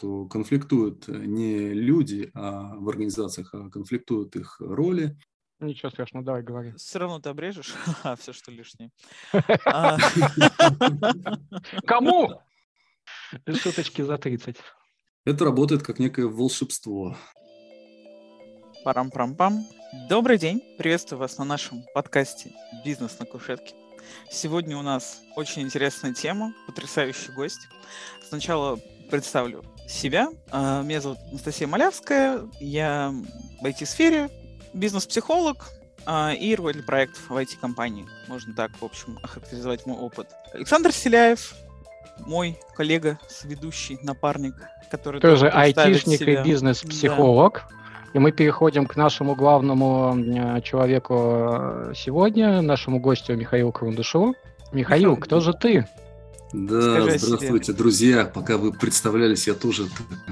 что конфликтуют не люди а в организациях, а конфликтуют их роли. Ничего страшного, давай говори. Все равно ты обрежешь все, что лишнее. А. Кому? Шуточки за 30. Это работает как некое волшебство. Парам-прам-пам. Добрый день. Приветствую вас на нашем подкасте «Бизнес на кушетке». Сегодня у нас очень интересная тема, потрясающий гость. Сначала представлю себя. А, меня зовут Анастасия Малявская. Я в IT-сфере, бизнес-психолог а, и руководитель проектов в IT-компании. Можно так, в общем, охарактеризовать мой опыт. Александр Селяев, мой коллега, сведущий, напарник, который тоже айтишник себя. и бизнес-психолог. Да. И мы переходим к нашему главному человеку э, сегодня, нашему гостю Михаилу Крундышеву. Михаил, Михаил, кто же ты? Да, Скажи здравствуйте, друзья. Пока вы представлялись, я тоже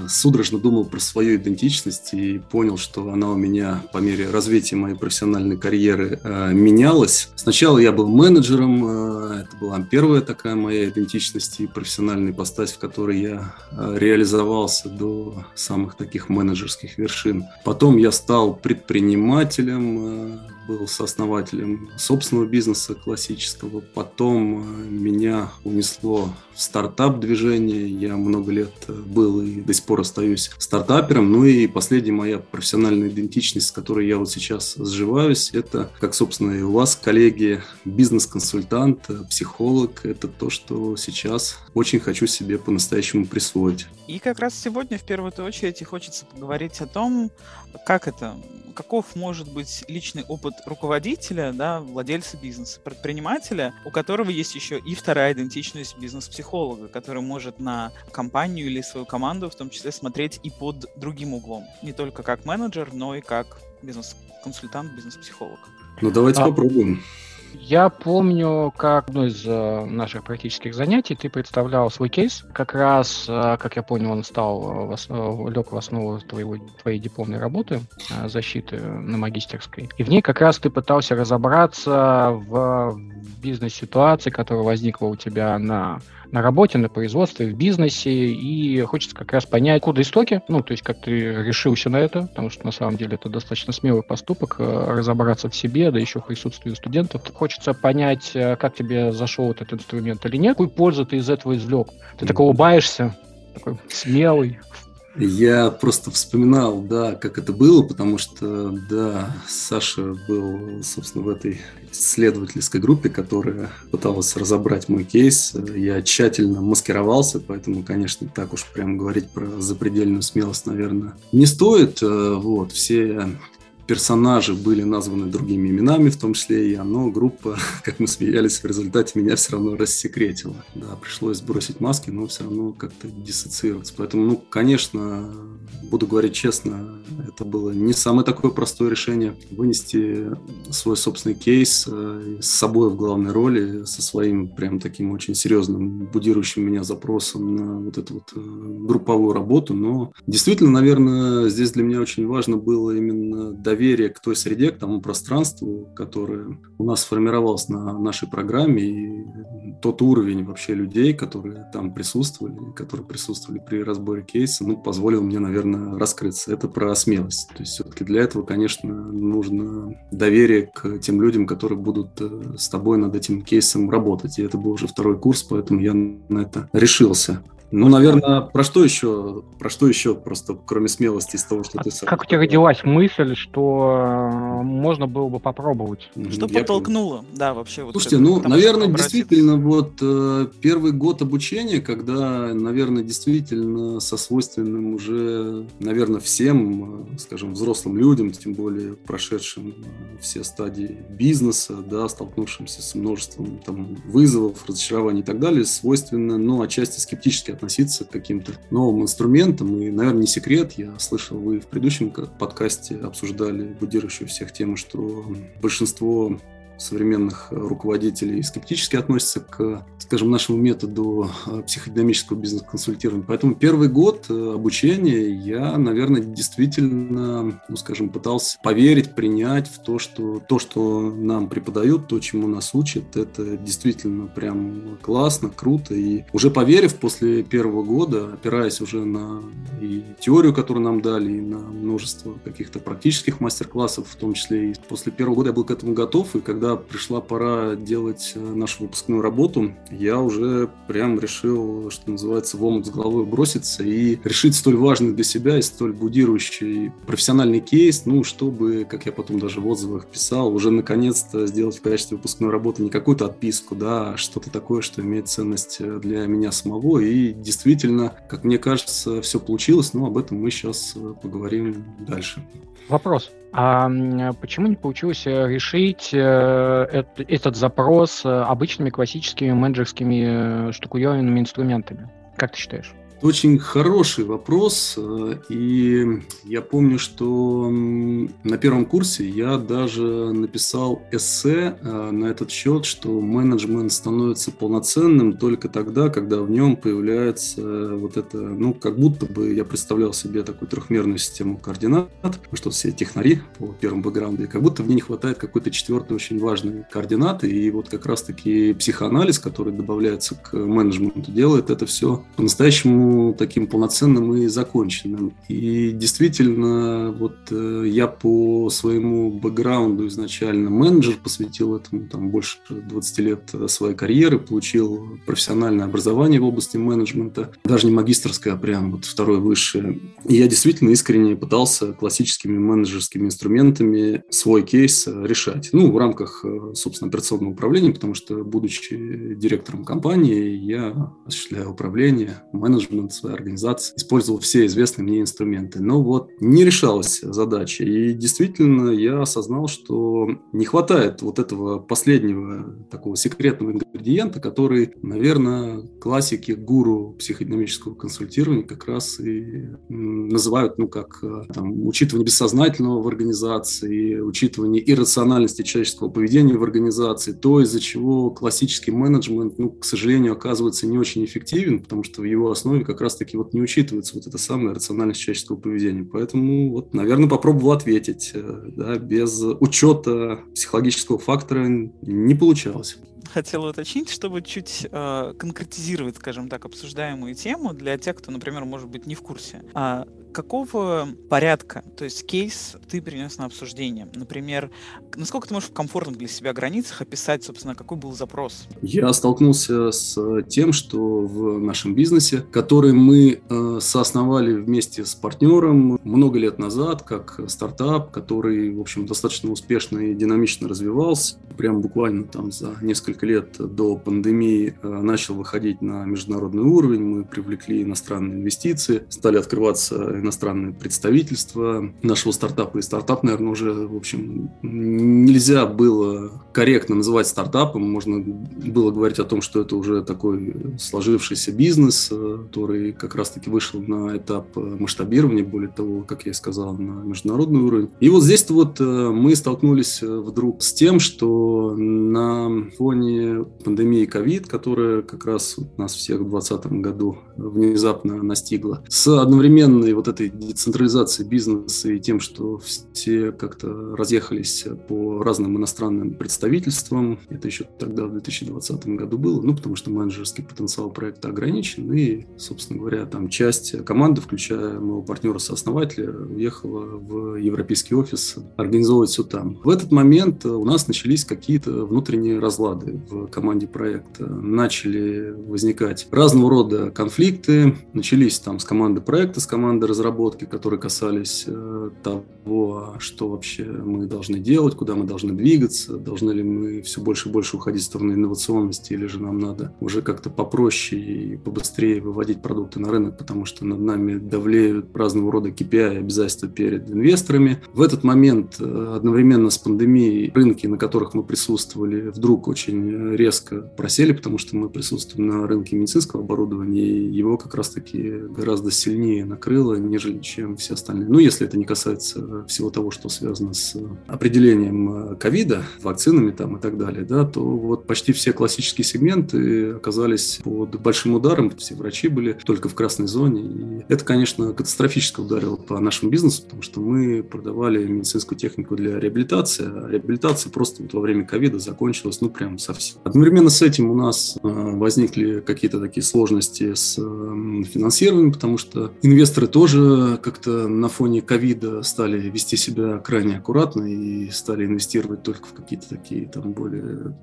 судорожно думал про свою идентичность и понял, что она у меня по мере развития моей профессиональной карьеры э, менялась. Сначала я был менеджером, э, это была первая такая моя идентичность и профессиональная постать, в которой я э, реализовался до самых таких менеджерских вершин. Потом я стал предпринимателем, э, был сооснователем собственного бизнеса классического. Потом э, меня унесло в стартап-движение. Я много лет э, был и до сих пор остаюсь стартапером. Ну и последняя моя профессиональная идентичность, с которой я вот сейчас сживаюсь, это, как, собственно, и у вас, коллеги, бизнес-консультант, э, психолог. Это то, что сейчас очень хочу себе по-настоящему присвоить. И как раз сегодня в первую очередь хочется поговорить о том, как это каков может быть личный опыт руководителя, да, владельца бизнеса, предпринимателя, у которого есть еще и вторая идентичность бизнес-психолога, который может на компанию или свою команду в том числе смотреть и под другим углом. Не только как менеджер, но и как бизнес-консультант, бизнес-психолог. Ну давайте а... попробуем. Я помню, как одно из э, наших практических занятий ты представлял свой кейс. Как раз, э, как я понял, он стал э, в основу, лег в основу твоего, твоей дипломной работы защиты на магистерской. И в ней как раз ты пытался разобраться в бизнес-ситуации, которая возникла у тебя на на работе, на производстве, в бизнесе, и хочется как раз понять, куда истоки, ну, то есть как ты решился на это, потому что на самом деле это достаточно смелый поступок, э, разобраться в себе, да еще в присутствии студентов. Хочется понять, э, как тебе зашел этот инструмент или нет, какую пользу ты из этого извлек. Ты так улыбаешься, такой смелый, я просто вспоминал, да, как это было, потому что, да, Саша был, собственно, в этой исследовательской группе, которая пыталась разобрать мой кейс. Я тщательно маскировался, поэтому, конечно, так уж прям говорить про запредельную смелость, наверное, не стоит. Э, вот, все персонажи были названы другими именами, в том числе и но группа, как мы смеялись, в результате меня все равно рассекретила. Да, пришлось сбросить маски, но все равно как-то диссоциироваться. Поэтому, ну, конечно, буду говорить честно, это было не самое такое простое решение. Вынести свой собственный кейс э, с собой в главной роли, со своим прям таким очень серьезным, будирующим меня запросом на вот эту вот э, групповую работу. Но действительно, наверное, здесь для меня очень важно было именно доверие доверие к той среде, к тому пространству, которое у нас сформировалось на нашей программе, и тот уровень вообще людей, которые там присутствовали, которые присутствовали при разборе кейса, ну, позволил мне, наверное, раскрыться. Это про смелость. То есть все-таки для этого, конечно, нужно доверие к тем людям, которые будут э, с тобой над этим кейсом работать. И это был уже второй курс, поэтому я на это решился. Ну, наверное, про что еще? Про что еще просто, кроме смелости из того, что а ты сам? Как у тебя родилась мысль, что э, можно было бы попробовать? Что Я подтолкнуло, да, вообще. Вот Слушайте, ну, наверное, действительно, вот э, первый год обучения, когда, наверное, действительно со свойственным уже, наверное, всем, э, скажем, взрослым людям, тем более прошедшим все стадии бизнеса, да, столкнувшимся с множеством там вызовов, разочарований и так далее, свойственно, ну, отчасти скептически относиться к каким-то новым инструментам. И, наверное, не секрет, я слышал, вы в предыдущем подкасте обсуждали будирующую всех тему, что большинство современных руководителей скептически относятся к, скажем, нашему методу э, психодинамического бизнес-консультирования. Поэтому первый год э, обучения я, наверное, действительно, ну, скажем, пытался поверить, принять в то, что то, что нам преподают, то, чему нас учат, это действительно прям классно, круто. И уже поверив после первого года, опираясь уже на и теорию, которую нам дали, и на множество каких-то практических мастер-классов, в том числе и после первого года я был к этому готов, и когда пришла пора делать э, нашу выпускную работу, я уже прям решил, что называется, в омут с головой броситься и решить столь важный для себя и столь будирующий профессиональный кейс, ну, чтобы, как я потом даже в отзывах писал, уже наконец-то сделать в качестве выпускной работы не какую-то отписку, да, а что-то такое, что имеет ценность э, для меня самого. И действительно, как мне кажется, все получилось, но об этом мы сейчас э, поговорим дальше. Вопрос. А почему не получилось э, решить э, этот запрос э, обычными классическими менеджерскими штукуевыми инструментами? Как ты считаешь? Очень хороший вопрос, э, и я помню, что на первом курсе я даже написал эссе э, на этот счет, что менеджмент становится полноценным только тогда, когда в нем появляется вот это, ну, как будто бы я представлял себе такую трехмерную систему координат, что все технари по первому бэкграунду, и как будто в ней не хватает какой-то четвертой очень важной координаты, и вот как раз-таки психоанализ, который добавляется к менеджменту, делает это все по-настоящему таким полноценным и законченным. И действительно, вот э, я по своему бэкграунду изначально менеджер, посвятил этому там больше 20 лет своей карьеры, получил профессиональное образование в области менеджмента, даже не магистрское, а прям вот второе высшее. И я действительно искренне пытался классическими менеджерскими инструментами свой кейс решать. Ну, в рамках, э, собственно, операционного управления, потому что, будучи директором компании, я осуществляю управление, менеджмент менеджмент своей организации, использовал все известные мне инструменты. Но вот не решалась задача. И действительно я осознал, что не хватает вот этого последнего такого секретного ингредиента, который, наверное, классики гуру психодинамического консультирования как раз и называют, ну, как э, там, учитывание бессознательного в организации, учитывание иррациональности человеческого поведения в организации, то, из-за чего классический менеджмент, ну, к сожалению, оказывается не очень эффективен, потому что в его основе как раз-таки вот не учитывается вот эта самая рациональность человеческого поведения. Поэтому вот, наверное, попробовал ответить. Э, да, без учета психологического фактора не получалось хотел уточнить, чтобы чуть э, конкретизировать, скажем так, обсуждаемую тему для тех, кто, например, может быть не в курсе. А какого порядка, то есть кейс ты принес на обсуждение? Например, насколько ты можешь в комфортных для себя границах описать, собственно, какой был запрос? Я столкнулся с тем, что в нашем бизнесе, который мы э, соосновали вместе с партнером много лет назад, как стартап, который, в общем, достаточно успешно и динамично развивался, прям буквально там за несколько лет до пандемии э, начал выходить на международный уровень, мы привлекли иностранные инвестиции, стали открываться иностранные представительства нашего стартапа. И стартап, наверное, уже, в общем, нельзя было корректно называть стартапом. Можно было говорить о том, что это уже такой сложившийся бизнес, э, который как раз-таки вышел на этап масштабирования, более того, как я и сказал, на международный уровень. И вот здесь вот э, мы столкнулись э, вдруг с тем, что на фоне пандемии ковид, которая как раз нас всех в 2020 году внезапно настигла, с одновременной вот этой децентрализацией бизнеса и тем, что все как-то разъехались по разным иностранным представительствам, это еще тогда в 2020 году было, ну, потому что менеджерский потенциал проекта ограничен, и, собственно говоря, там часть команды, включая моего партнера-сооснователя, уехала в европейский офис организовывать все там. В этот момент у нас начались какие-то внутренние разлады в команде проекта. Начали возникать разного рода конфликты, начались там с команды проекта, с команды разработки, которые касались э, того, что вообще мы должны делать, куда мы должны двигаться, должны ли мы все больше и больше уходить в сторону инновационности, или же нам надо уже как-то попроще и побыстрее выводить продукты на рынок, потому что над нами давлеют разного рода KPI обязательства перед инвесторами. В этот момент э, одновременно с пандемией рынки, на которых мы присутствовали, вдруг очень резко просели, потому что мы присутствуем на рынке медицинского оборудования, и его как раз-таки гораздо сильнее накрыло, нежели чем все остальные. Ну, если это не касается всего того, что связано с определением ковида, вакцинами там и так далее, да, то вот почти все классические сегменты оказались под большим ударом, все врачи были только в красной зоне, и это, конечно, катастрофически ударило по нашему бизнесу, потому что мы продавали медицинскую технику для реабилитации, а реабилитация просто вот во время ковида закончилась, ну, прям совсем. Одновременно с этим у нас э, возникли какие-то такие сложности с э, финансированием, потому что инвесторы тоже как-то на фоне ковида стали вести себя крайне аккуратно и стали инвестировать только в какие-то такие там более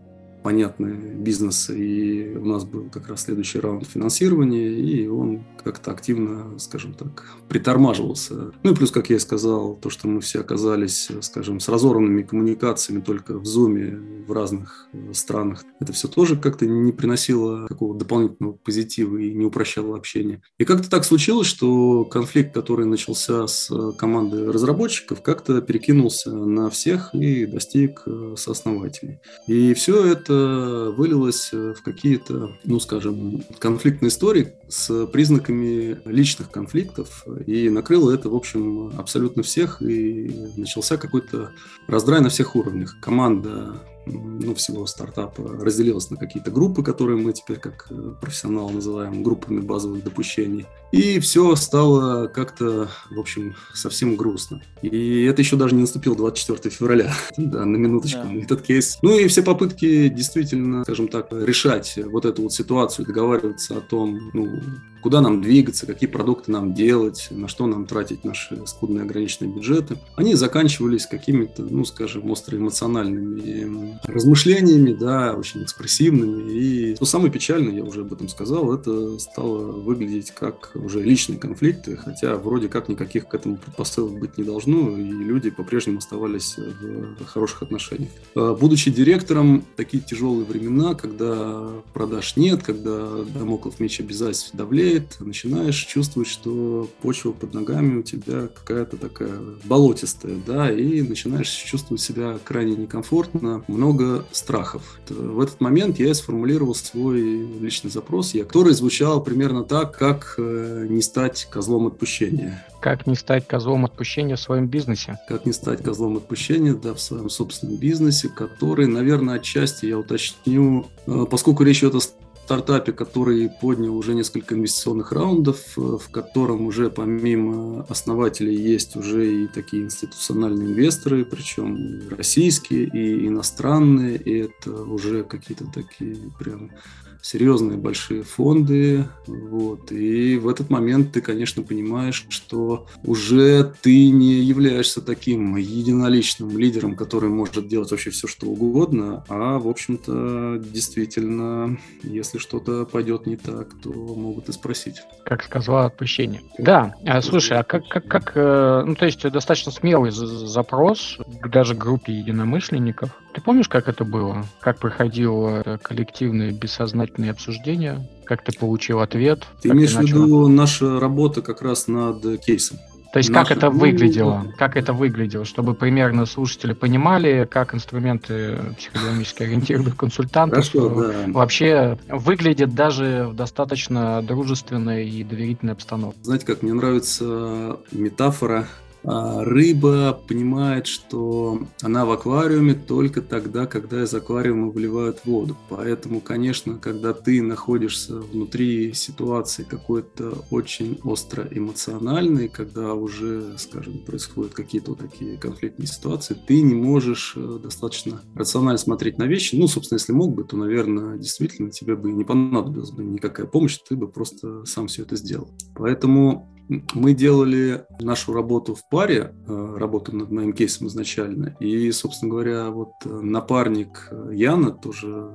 понятные бизнесы, и у нас был как раз следующий раунд финансирования, и он как-то активно, скажем так, притормаживался. Ну и плюс, как я и сказал, то, что мы все оказались, скажем, с разорванными коммуникациями только в Zoom в разных странах, это все тоже как-то не приносило какого-то дополнительного позитива и не упрощало общение. И как-то так случилось, что конфликт, который начался с командой разработчиков, как-то перекинулся на всех и достиг сооснователей. И все это вылилось э, в какие-то, ну, скажем, конфликтные истории с признаками личных конфликтов, и накрыло это, в общем, абсолютно всех, и начался какой-то раздрай на всех уровнях. Команда ну, всего стартапа разделилась на какие-то группы, которые мы теперь как э, профессионалы называем группами базовых допущений. И все стало как-то, в общем, совсем грустно. И это еще даже не наступил 24 февраля, да, на минуточку, да. этот кейс. Ну и все попытки действительно, скажем так, решать вот эту вот ситуацию, договариваться о том, ну, куда нам двигаться, какие продукты нам делать, на что нам тратить наши скудные ограниченные бюджеты, они заканчивались какими-то, ну, скажем, остроэмоциональными размышлениями, да, очень экспрессивными. И что самое печальное, я уже об этом сказал, это стало выглядеть как уже личные конфликты, хотя вроде как никаких к этому предпосылок быть не должно, и люди по-прежнему оставались в хороших отношениях. А, будучи директором, такие тяжелые времена, когда продаж нет, когда домоклов меч обязательств давлеет, начинаешь чувствовать, что почва под ногами у тебя какая-то такая болотистая, да, и начинаешь чувствовать себя крайне некомфортно, много страхов. В этот момент я сформулировал свой личный запрос, который звучал примерно так, как э, не стать козлом отпущения. Как не стать козлом отпущения в своем бизнесе? Как не стать козлом отпущения, да, в своем собственном бизнесе, который, наверное, отчасти я уточню, э, поскольку речь идет о стартапе, который поднял уже несколько инвестиционных раундов, э, в котором уже помимо основателей есть уже и такие институциональные инвесторы, причем российские и иностранные, и это уже какие-то такие прям серьезные большие фонды, вот, и в этот момент ты, конечно, понимаешь, что уже ты не являешься таким единоличным лидером, который может делать вообще все, что угодно, а, в общем-то, действительно, если что-то пойдет не так, то могут и спросить. Как сказала отпущение. Да, а, слушай, а как, как, как, э, ну, то есть достаточно смелый запрос даже группе единомышленников. Ты помнишь, как это было? Как проходило коллективное бессознательное предварительные обсуждения? Как ты получил ответ? Ты имеешь в виду наша работа как раз над кейсом? То есть Наша... как это выглядело? Как это выглядело, чтобы примерно слушатели понимали, как инструменты психодинамически ориентированных консультантов Хорошо, да. вообще выглядят даже в достаточно дружественной и доверительной обстановке. Знаете, как мне нравится метафора рыба понимает, что она в аквариуме только тогда, когда из аквариума выливают воду. Поэтому, конечно, когда ты находишься внутри ситуации какой-то очень остро эмоциональной, когда уже, скажем, происходят какие-то вот такие конфликтные ситуации, ты не можешь э, достаточно рационально смотреть на вещи. Ну, собственно, если мог бы, то, наверное, действительно тебе бы не понадобилась бы никакая помощь, ты бы просто сам все это сделал. Поэтому мы делали нашу работу в паре, э, работу над моим кейсом изначально. И, собственно говоря, вот э, напарник э, Яна, тоже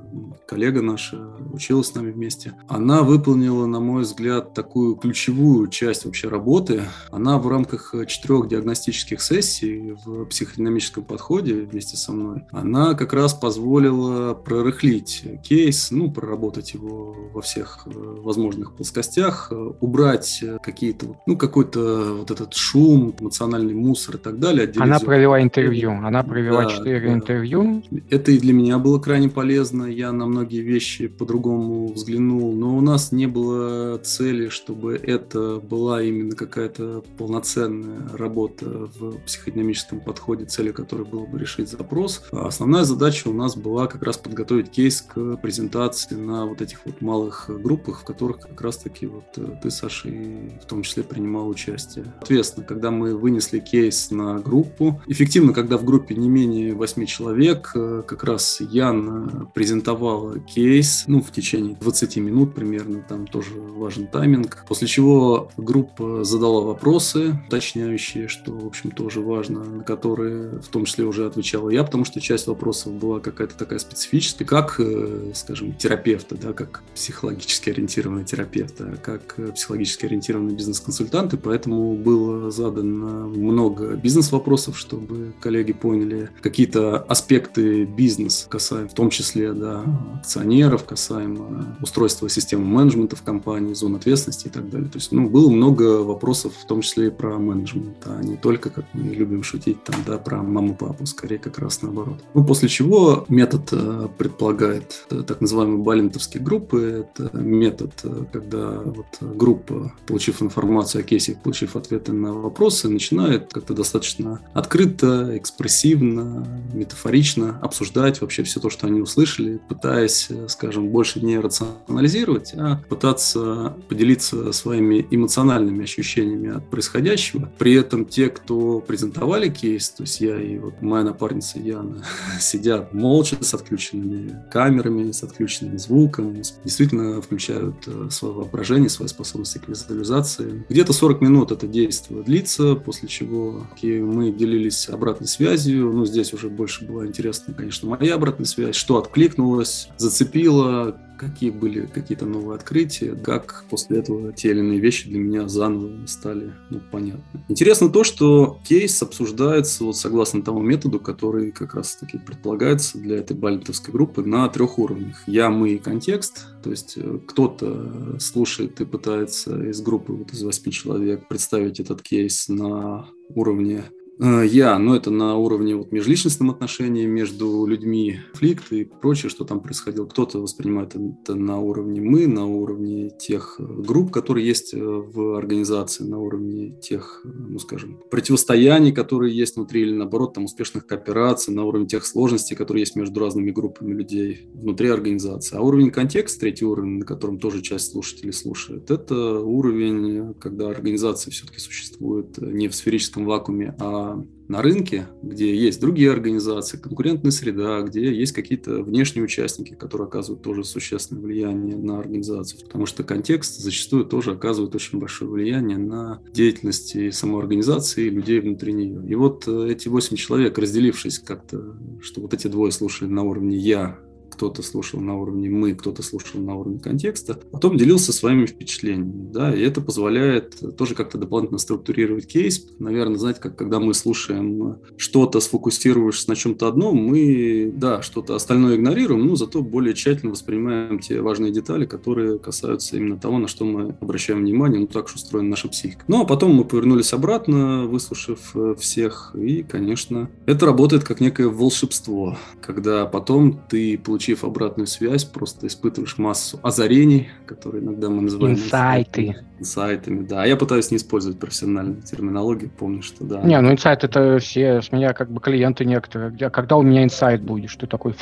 коллега наша, училась с нами вместе. Она выполнила, на мой взгляд, такую ключевую часть вообще работы. Она в рамках четырех диагностических сессий в психодинамическом подходе вместе со мной, она как раз позволила прорыхлить кейс, ну, проработать его во всех возможных плоскостях, убрать какие-то ну, какой-то вот этот шум, эмоциональный мусор и так далее. Она провела интервью, она провела четыре да, интервью. Это и для меня было крайне полезно, я на многие вещи по-другому взглянул, но у нас не было цели, чтобы это была именно какая-то полноценная работа в психодинамическом подходе, целью которой было бы решить запрос. А основная задача у нас была как раз подготовить кейс к презентации на вот этих вот малых группах, в которых как раз-таки вот э, ты, Саша, и в том числе принимал участие. Соответственно, когда мы вынесли кейс на группу, эффективно, когда в группе не менее 8 человек, э, как раз Ян презентовала кейс, ну, в течение 20 минут примерно, там тоже важен тайминг, после чего группа задала вопросы, уточняющие, что, в общем, тоже важно, на которые в том числе уже отвечала я, потому что часть вопросов была какая-то такая специфическая, как, э, скажем, терапевта, да, как психологически ориентированный терапевта, как психологически ориентированный бизнес-консультант, и поэтому было задано много бизнес-вопросов, чтобы коллеги поняли какие-то аспекты бизнеса, касаемо в том числе да, акционеров, касаемо устройства системы менеджмента в компании, зон ответственности и так далее. То есть ну, было много вопросов, в том числе и про менеджмент, а не только, как мы любим шутить, там, да, про маму-папу, скорее как раз наоборот. Ну, после чего метод э, предполагает э, так называемые балентовские группы. Это метод, э, когда вот группа, получив информацию о кейсе, получив ответы на вопросы, начинает как-то достаточно открыто, экспрессивно, метафорично обсуждать вообще все то, что они услышали, пытаясь, скажем, больше не рационализировать, а пытаться поделиться своими эмоциональными ощущениями от происходящего. При этом те, кто презентовали кейс, то есть я и вот моя напарница Яна, сидят молча с отключенными камерами, с отключенным звуком, действительно включают э, свое воображение, свои способности к визуализации. Где-то 40 минут это действие длится, после чего мы делились обратной связью. Ну, здесь уже больше была интересна, конечно, моя обратная связь, что откликнулось, зацепило, какие были какие-то новые открытия, как после этого те или иные вещи для меня заново стали ну, понятны. Интересно то, что кейс обсуждается вот согласно тому методу, который как раз таки предполагается для этой бальтовской группы на трех уровнях. Я, мы и контекст, то есть э, кто-то слушает и пытается из группы вот из восьми человек представить этот кейс на уровне я, но это на уровне вот межличностном отношении между людьми, конфликт и прочее, что там происходило. Кто-то воспринимает это на уровне мы, на уровне тех э, групп, которые есть э, в организации, на уровне тех, ну скажем, противостояний, которые есть внутри, или наоборот, там успешных коопераций, на уровне тех сложностей, которые есть между разными группами людей внутри организации. А уровень контекст, третий уровень, на котором тоже часть слушателей слушает, это уровень, когда организация все-таки существует не в сферическом вакууме, а на рынке, где есть другие организации, конкурентная среда, где есть какие-то внешние участники, которые оказывают тоже существенное влияние на организацию, потому что контекст зачастую тоже оказывает очень большое влияние на деятельность самой организации и людей внутри нее. И вот э, эти восемь человек, разделившись как-то, что вот эти двое слушали на уровне «я», кто-то слушал на уровне мы, кто-то слушал на уровне контекста, потом делился своими впечатлениями, да, и это позволяет тоже как-то дополнительно структурировать кейс. Наверное, знаете, как когда мы слушаем что-то, сфокусируешься на чем-то одном, мы, да, что-то остальное игнорируем, но зато более тщательно воспринимаем те важные детали, которые касаются именно того, на что мы обращаем внимание, ну так уж устроена наша психика. Ну, а потом мы повернулись обратно, выслушав э, всех, и, конечно, это работает как некое волшебство, когда потом ты получаешь получив обратную связь, просто испытываешь массу озарений, которые иногда мы называем... Инсайты. Инсайтами, да. А я пытаюсь не использовать профессиональную терминологию, помню, что да. Не, ну инсайт это все с меня как бы клиенты некоторые. Где, когда у меня инсайт будет, что такой...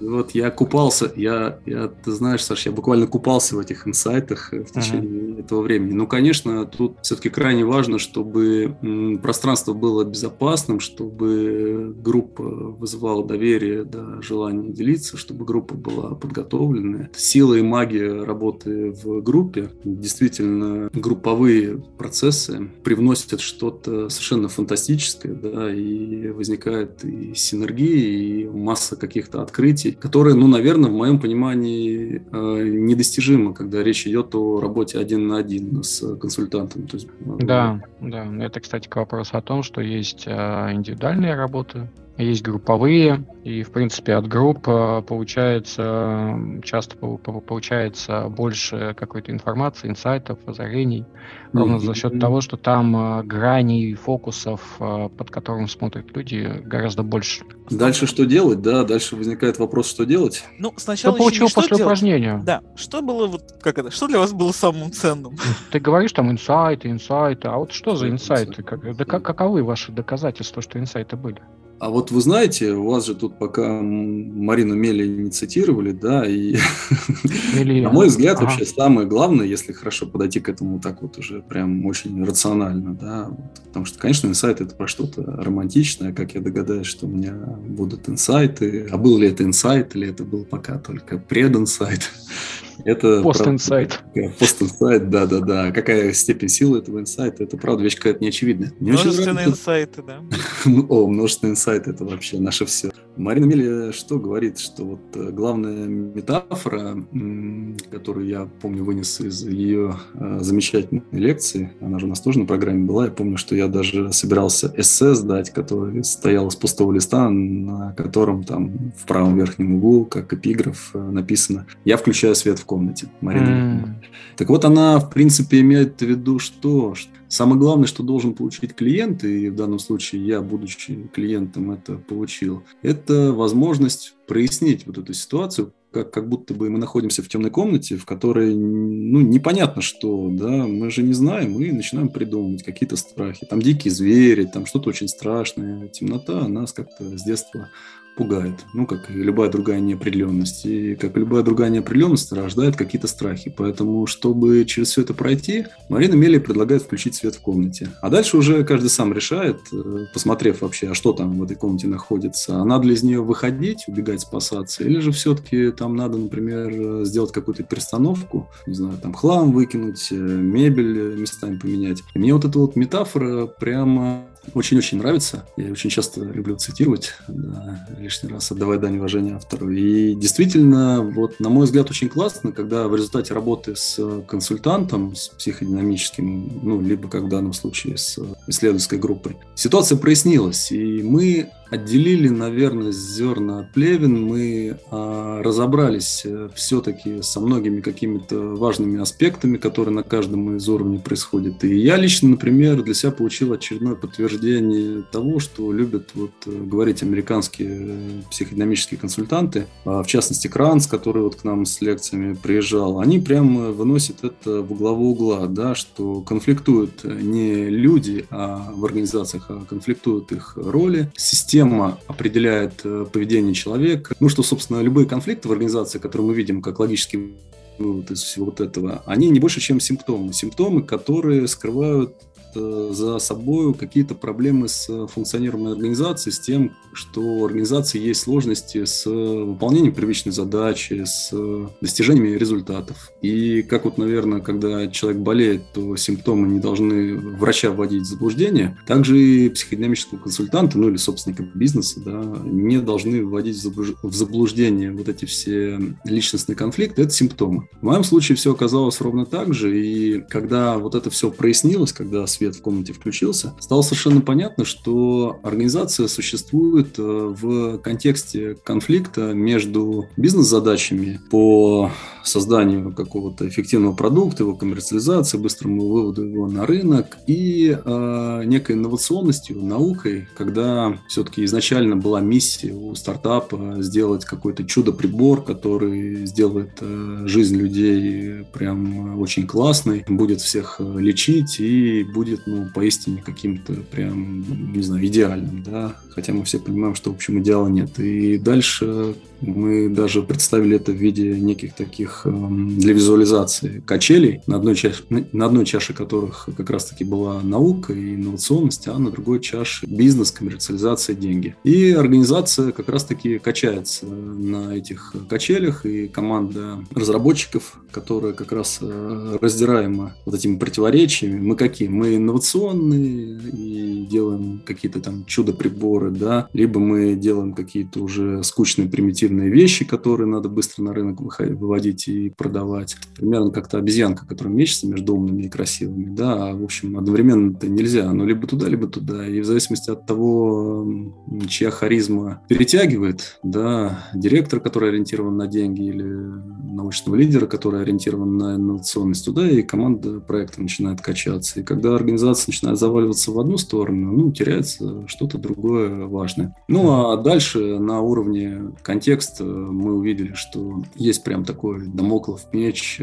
Вот я купался, я, я, ты знаешь, Саш, я буквально купался в этих инсайтах э, в течение uh-huh. этого времени. Ну, конечно, тут все-таки крайне важно, чтобы пространство было безопасным, чтобы группа вызывала доверие, да, желание делиться, чтобы группа была подготовленная. Сила и магия работы в группе, действительно, групповые процессы привносят что-то совершенно фантастическое, да, и возникает и синергия, и масса каких-то открытий, которые, ну, наверное, в моем понимании э, недостижимы, когда речь идет о работе один на один с консультантом. То есть, да, да. Это, кстати, к вопросу о том, что есть э, индивидуальные работы, есть групповые, и, в принципе, от групп э, получается, часто получается больше какой-то информации, инсайтов, озарений, ровно mm-hmm. за счет того, что там э, граней, фокусов, э, под которым смотрят люди, гораздо больше. Дальше что делать, да? Дальше возникает вопрос, что делать? Ну, сначала что получил после делать. упражнения? Да. Что было вот, как это, что для вас было самым ценным? Ты говоришь там инсайты, инсайты, а вот что за инсайты? Как, да, как, каковы ваши доказательства, что инсайты были? А вот вы знаете, у вас же тут пока Марину Мели не цитировали, да, и Мели... на мой взгляд, ага. вообще самое главное, если хорошо подойти к этому так вот уже прям очень рационально, да, потому что, конечно, инсайт это про что-то романтичное, как я догадаюсь, что у меня будут инсайты, а был ли это инсайт, или это был пока только прединсайт. Это Пост-инсайт. Пост-инсайт, да-да-да. Какая степень силы этого инсайта? Это, правда, вещь какая-то неочевидная. Мне множественные инсайты, да. О, множественные инсайты – это вообще наше все. Марина Мели что говорит, что вот э, главная метафора, которую я помню вынес из ее э, замечательной лекции, она же у нас тоже на программе была, я помню, что я даже собирался эссе сдать, который стоял из пустого листа, на котором там в правом верхнем углу, как эпиграф, э, написано «Я включаю свет в комнате». Марина. Mm. Так вот, она, в принципе, имеет в виду, что Самое главное, что должен получить клиент, и в данном случае я, будучи клиентом, это получил, это возможность прояснить вот эту ситуацию, как, как будто бы мы находимся в темной комнате, в которой ну, непонятно что, да, мы же не знаем, и начинаем придумывать какие-то страхи. Там дикие звери, там что-то очень страшное. Темнота нас как-то с детства пугает, ну, как и любая другая неопределенность. И как и любая другая неопределенность рождает какие-то страхи. Поэтому, чтобы через все это пройти, Марина Мели предлагает включить свет в комнате. А дальше уже каждый сам решает, э, посмотрев вообще, а что там в этой комнате находится. А надо ли из нее выходить, убегать, спасаться, или же все-таки там надо, например, сделать какую-то перестановку, не знаю, там хлам выкинуть, э, мебель местами поменять. И мне вот эта вот метафора прямо очень-очень нравится. Я очень часто люблю цитировать, да, лишний раз отдавая дань уважения автору. И действительно, вот, на мой взгляд, очень классно, когда в результате работы с консультантом, с психодинамическим, ну, либо, как в данном случае, с исследовательской группой, ситуация прояснилась, и мы отделили, наверное, зерна от плевен, мы а, разобрались э, все-таки со многими какими-то важными аспектами, которые на каждом из уровней происходят. И я лично, например, для себя получил очередное подтверждение того, что любят вот э, говорить американские э, психодинамические консультанты, а, в частности Кранц, который вот к нам с лекциями приезжал, они прямо выносят это в главу угла, да, что конфликтуют не люди а в организациях, а конфликтуют их роли, системы система определяет э, поведение человека. Ну, что, собственно, любые конфликты в организации, которые мы видим как логический вывод из всего вот этого, они не больше, чем симптомы. Симптомы, которые скрывают за собой какие-то проблемы с функционированием организации, с тем, что у организации есть сложности с выполнением первичной задачи, с достижениями результатов. И как вот, наверное, когда человек болеет, то симптомы не должны врача вводить в заблуждение, также и психодинамического консультанта, ну или собственника бизнеса, да, не должны вводить в заблуждение вот эти все личностные конфликты, это симптомы. В моем случае все оказалось ровно так же, и когда вот это все прояснилось, когда свет в комнате включился, стало совершенно понятно, что организация существует э, в контексте конфликта между бизнес-задачами по созданию какого-то эффективного продукта, его коммерциализации, быстрому выводу его на рынок и э, некой инновационностью, наукой, когда все-таки изначально была миссия у стартапа сделать какой-то чудо-прибор, который сделает э, жизнь людей прям очень классной, будет всех э, лечить и будет, ну, поистине каким-то прям, не знаю, идеальным, да, хотя мы все понимаем, что, в общем, идеала нет. И дальше мы даже представили это в виде неких таких эм, для визуализации качелей, на одной, чаше, на одной чаше которых как раз-таки была наука и инновационность, а на другой чаше бизнес, коммерциализация, деньги. И организация как раз-таки качается на этих качелях, и команда разработчиков, которая как раз э, раздираема вот этими противоречиями, мы какие? Мы инновационные и делаем какие-то там чудо-приборы, да, либо мы делаем какие-то уже скучные примитивные вещи, которые надо быстро на рынок выводить и продавать. Примерно как-то обезьянка, которая мечется между умными и красивыми, да, а, в общем, одновременно это нельзя, но либо туда, либо туда. И в зависимости от того, чья харизма перетягивает, да, директор, который ориентирован на деньги, или научного лидера, который ориентирован на инновационность, туда и команда проекта начинает качаться. И когда организация начинает заваливаться в одну сторону, ну, теряется что-то другое важное. Ну, а дальше на уровне контекста мы увидели, что есть прям такой домоклов меч,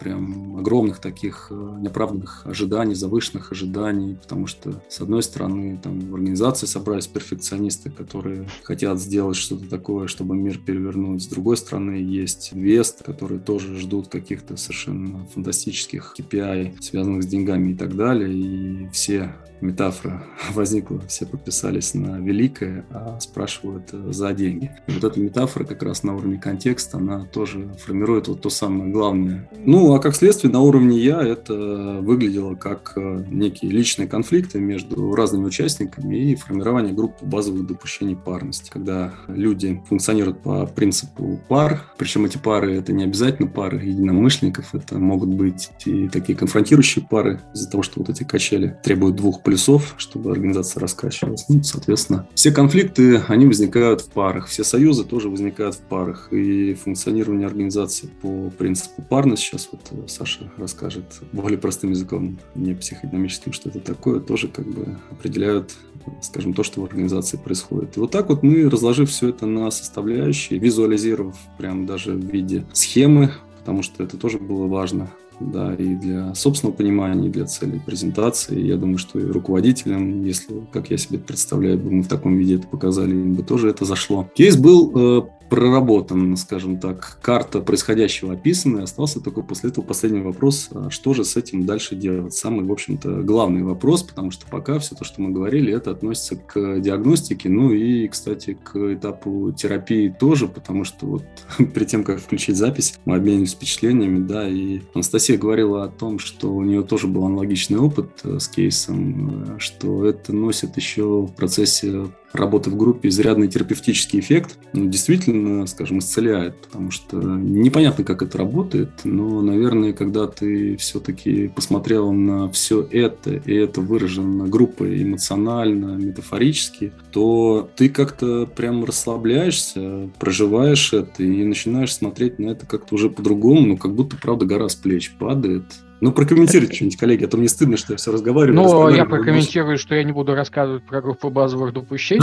прям огромных таких э, неоправданных ожиданий, завышенных ожиданий, потому что, с одной стороны, там в организации собрались перфекционисты, которые хотят сделать что-то такое, чтобы мир перевернуть. С другой стороны, есть инвест, которые тоже ждут каких-то совершенно фантастических KPI, связанных с деньгами и так далее. И все метафора возникла, все подписались на великое, а спрашивают э, за деньги. И вот эта метафора как раз на уровне контекста, она тоже формирует вот то самое главное. Ну, а как следствие, на уровне я это выглядело как э, некие личные конфликты между разными участниками и формирование группы базовых допущений парности, когда люди функционируют по принципу пар, причем эти пары это не обязательно пары единомышленников, это могут быть и такие конфронтирующие пары из-за того, что вот эти качели требуют двух плюсов, чтобы организация раскачивалась. Ну, соответственно, все конфликты, они возникают в парах, все союзы тоже возникают в парах. И функционирование организации по принципу парности, сейчас вот э, Саша расскажет более простым языком, не психодинамическим, что это такое, тоже как бы определяют, скажем, то, что в организации происходит. И вот так вот мы, разложив все это на составляющие, визуализировав прям даже в виде схемы, потому что это тоже было важно, да, и для собственного понимания, и для целей презентации. Я думаю, что и руководителям, если, как я себе представляю, бы мы в таком виде это показали, им бы тоже это зашло. Кейс был э, проработан, скажем так, карта происходящего описана, и остался только после этого последний вопрос, а что же с этим дальше делать? Самый, в общем-то, главный вопрос, потому что пока все то, что мы говорили, это относится к диагностике, ну и, кстати, к этапу терапии тоже, потому что вот перед тем, как включить запись, мы обменились впечатлениями, да, и Анастасия говорила о том, что у нее тоже был аналогичный опыт э, с кейсом, э, что это носит еще в процессе работы в группе изрядный терапевтический эффект, ну, действительно, скажем, исцеляет, потому что непонятно, как это работает, но, наверное, когда ты все-таки посмотрел на все это, и это выражено группой эмоционально, метафорически, то ты как-то прям расслабляешься, проживаешь это и начинаешь смотреть на это как-то уже по-другому, ну, как будто, правда, гора с плеч падает, ну, прокомментируйте что-нибудь, коллеги, а то мне стыдно, что я все разговариваю. Ну, разговариваю, я прокомментирую, что я не буду рассказывать про группу базовых допущений.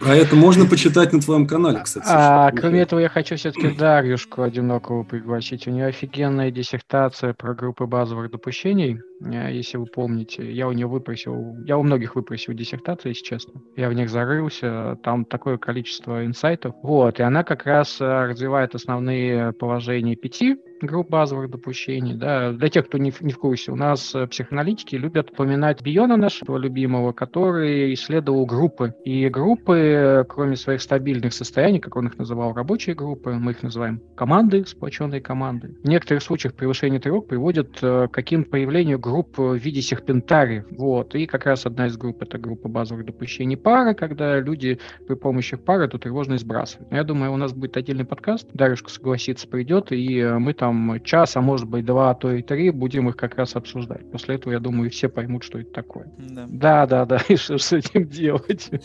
А это можно почитать на твоем канале, кстати. А, кроме этого, я хочу все-таки Дарьюшку Одинокову пригласить. У нее офигенная диссертация про группы базовых допущений, э, если вы помните. Я у нее выпросил, я у многих выпросил диссертации, если честно. Я в них зарылся, там такое количество инсайтов. Вот, и она как раз э, развивает основные положения пяти групп базовых допущений. Да. Для тех, кто не в, не в курсе, у нас э, психоаналитики любят упоминать Биона нашего любимого, который исследовал группы. И группы, кроме своих стабильных состояний, как он их называл, рабочие группы, мы их называем команды, сплоченные команды. В некоторых случаях превышение тревог приводит э, к каким-то появлению групп в виде серпентариев. Вот. И как раз одна из групп — это группа базовых допущений пара, когда люди при помощи пары эту тревожность сбрасывают. Я думаю, у нас будет отдельный подкаст. Дарюшка согласится, придет, и э, мы там там час, а может быть два, а то и три, будем их как раз обсуждать. После этого, я думаю, все поймут, что это такое. Да, да, да, да. и что с этим делать?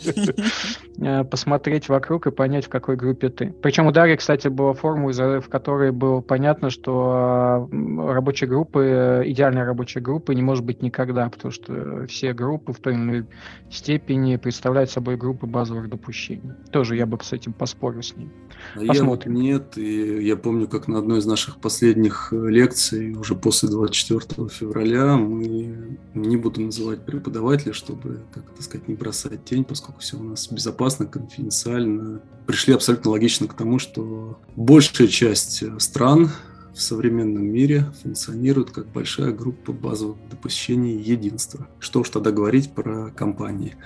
Э, посмотреть вокруг и понять, в какой группе ты. Причем у Дарьи, кстати, была формула, в которой было понятно, что рабочей группы, идеальной рабочей группы не может быть никогда, потому что все группы в той или иной степени представляют собой группы базовых допущений. Тоже я бы с этим поспорил с ней. А Посмотрим. Я, нет, и я помню, как на одной из наших последних э, лекций, уже после 24 февраля, мы не буду называть преподавателя, чтобы, как это сказать, не бросать тень, поскольку все у нас безопасно, конфиденциально. Пришли абсолютно логично к тому, что большая часть э, стран в современном мире функционирует как большая группа базовых допущений единства. Что уж тогда говорить про компании.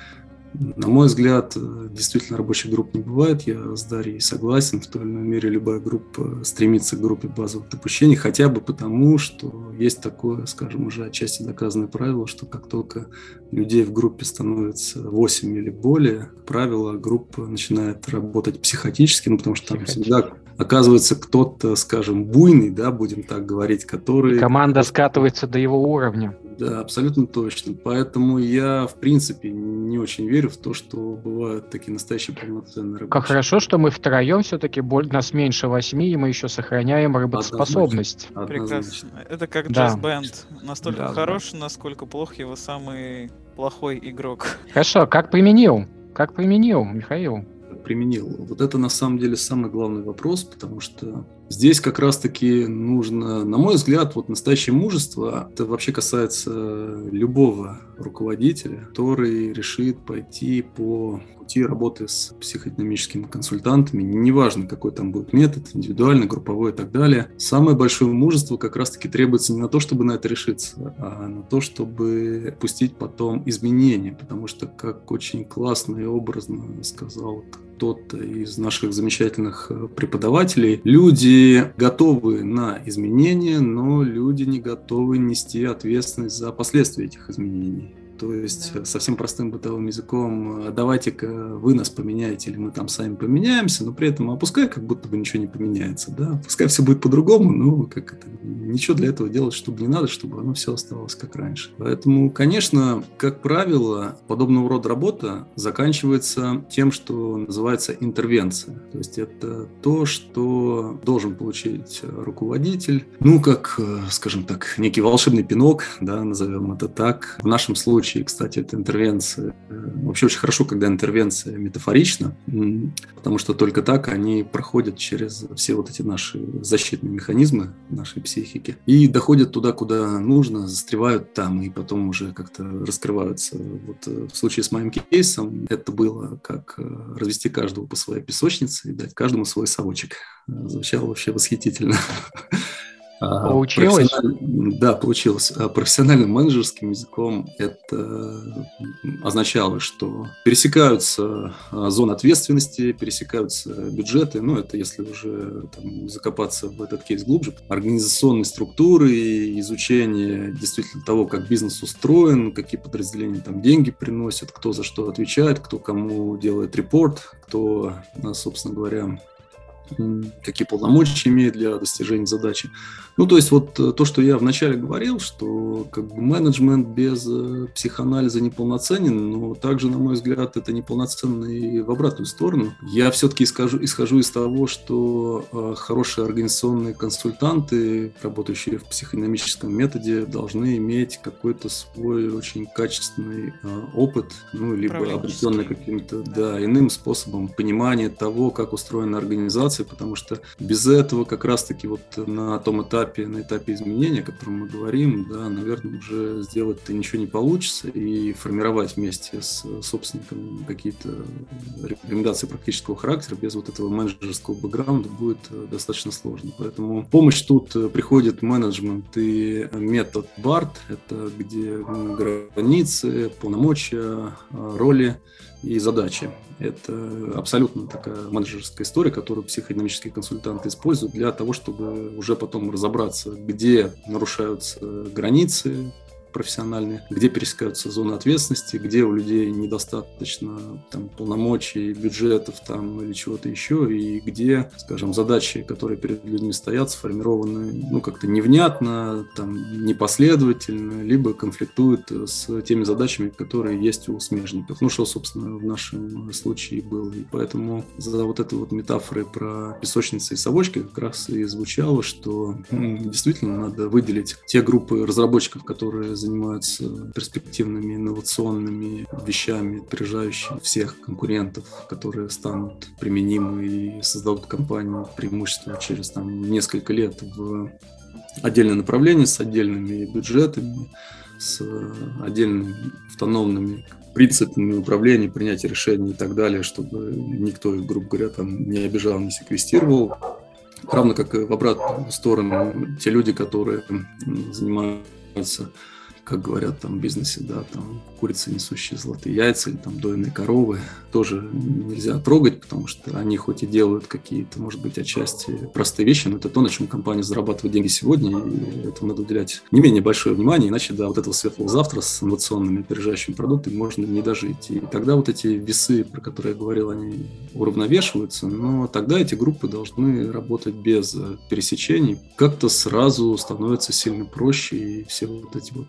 На мой взгляд, действительно рабочих групп не бывает. Я с Дарьей согласен. В той или иной мере любая группа стремится к группе базовых допущений, хотя бы потому, что есть такое, скажем, уже отчасти доказанное правило, что как только людей в группе становится 8 или более, правило, группа начинает работать психотически, ну, потому что там всегда оказывается кто-то, скажем, буйный, да, будем так говорить, который... Команда скатывается до его уровня. Да, абсолютно точно. Поэтому я, в принципе, не очень верю в то, что бывают такие настоящие полноценные рабочие. Как хорошо, что мы втроем все-таки, нас меньше восьми, и мы еще сохраняем работоспособность. Прекрасно. Это как да. джаз-бенд. Настолько да, хорош, да. насколько плох его самый плохой игрок. Хорошо, как применил? Как применил, Михаил? применил? Вот это на самом деле самый главный вопрос, потому что здесь как раз-таки нужно, на мой взгляд, вот настоящее мужество, это вообще касается любого руководителя, который решит пойти по пути работы с психодинамическими консультантами, неважно, какой там будет метод, индивидуальный, групповой и так далее. Самое большое мужество как раз-таки требуется не на то, чтобы на это решиться, а на то, чтобы пустить потом изменения, потому что, как очень классно и образно сказал кто-то из наших замечательных преподавателей. Люди готовы на изменения, но люди не готовы нести ответственность за последствия этих изменений. То есть да. совсем простым бытовым языком, давайте-ка вы нас поменяете, или мы там сами поменяемся, но при этом опускай, как будто бы ничего не поменяется, да, пускай все будет по-другому, но как это, ничего для этого делать, чтобы не надо, чтобы оно все оставалось как раньше. Поэтому, конечно, как правило, подобного рода работа заканчивается тем, что называется интервенция. То есть это то, что должен получить руководитель, ну, как, скажем так, некий волшебный пинок, да, назовем это так. В нашем случае случае, кстати, это интервенция. Э, вообще очень хорошо, когда интервенция метафорична, потому что только так они проходят через все вот эти наши защитные механизмы нашей психики и доходят туда, куда нужно, застревают там и потом уже как-то раскрываются. Вот э, в случае с моим кейсом это было как э, развести каждого по своей песочнице и дать каждому свой совочек. Звучало вообще восхитительно. А, получилось? Да, получилось. А профессиональным менеджерским языком это означало, что пересекаются а, зоны ответственности, пересекаются бюджеты, ну, это если уже там, закопаться в этот кейс глубже, организационные структуры, изучение действительно того, как бизнес устроен, какие подразделения там деньги приносят, кто за что отвечает, кто кому делает репорт, кто, собственно говоря, какие полномочия имеет для достижения задачи. Ну, то есть вот э, то, что я вначале говорил, что как бы менеджмент без э, психоанализа неполноценен, но также, на мой взгляд, это неполноценно и в обратную сторону. Я все-таки исхожу, исхожу из того, что э, хорошие организационные консультанты, работающие в психодинамическом методе, должны иметь какой-то свой очень качественный э, опыт, ну, либо обретенный каким-то да. Да, иным способом понимания того, как устроена организация, потому что без этого как раз-таки вот на том этапе, на этапе изменения, о котором мы говорим, да, наверное, уже сделать-то ничего не получится, и формировать вместе с собственником какие-то рекомендации практического характера без вот этого менеджерского бэкграунда будет э, достаточно сложно. Поэтому помощь тут э, приходит менеджмент и метод BART, это где границы, полномочия, э, роли и задачи. Это абсолютно такая менеджерская история, которую психодинамические консультанты используют для того, чтобы уже потом разобраться, где нарушаются границы, профессиональные, где пересекаются зоны ответственности, где у людей недостаточно там, полномочий, бюджетов там, или чего-то еще, и где, скажем, задачи, которые перед людьми стоят, сформированы ну, как-то невнятно, там, непоследовательно, либо конфликтуют с теми задачами, которые есть у смежников. Ну, что, собственно, в нашем случае было. И поэтому за вот этой вот метафорой про песочницы и совочки как раз и звучало, что действительно надо выделить те группы разработчиков, которые занимаются перспективными инновационными вещами, опережающими всех конкурентов, которые станут применимы и создадут компанию преимущество через там, несколько лет в отдельное направление с отдельными бюджетами, с отдельными автономными принципами управления, принятия решений и так далее, чтобы никто их, грубо говоря, там не обижал, не секвестировал. Равно как и в обратную сторону те люди, которые занимаются как говорят там в бизнесе, да, там курицы, несущие золотые яйца, или там дойные коровы, тоже нельзя трогать, потому что они хоть и делают какие-то, может быть, отчасти простые вещи, но это то, на чем компания зарабатывает деньги сегодня, и этому надо уделять не менее большое внимание, иначе до вот этого светлого завтра с инновационными опережающими продуктами можно не дожить. И тогда вот эти весы, про которые я говорил, они уравновешиваются, но тогда эти группы должны работать без пересечений. Как-то сразу становится сильно проще, и все вот эти вот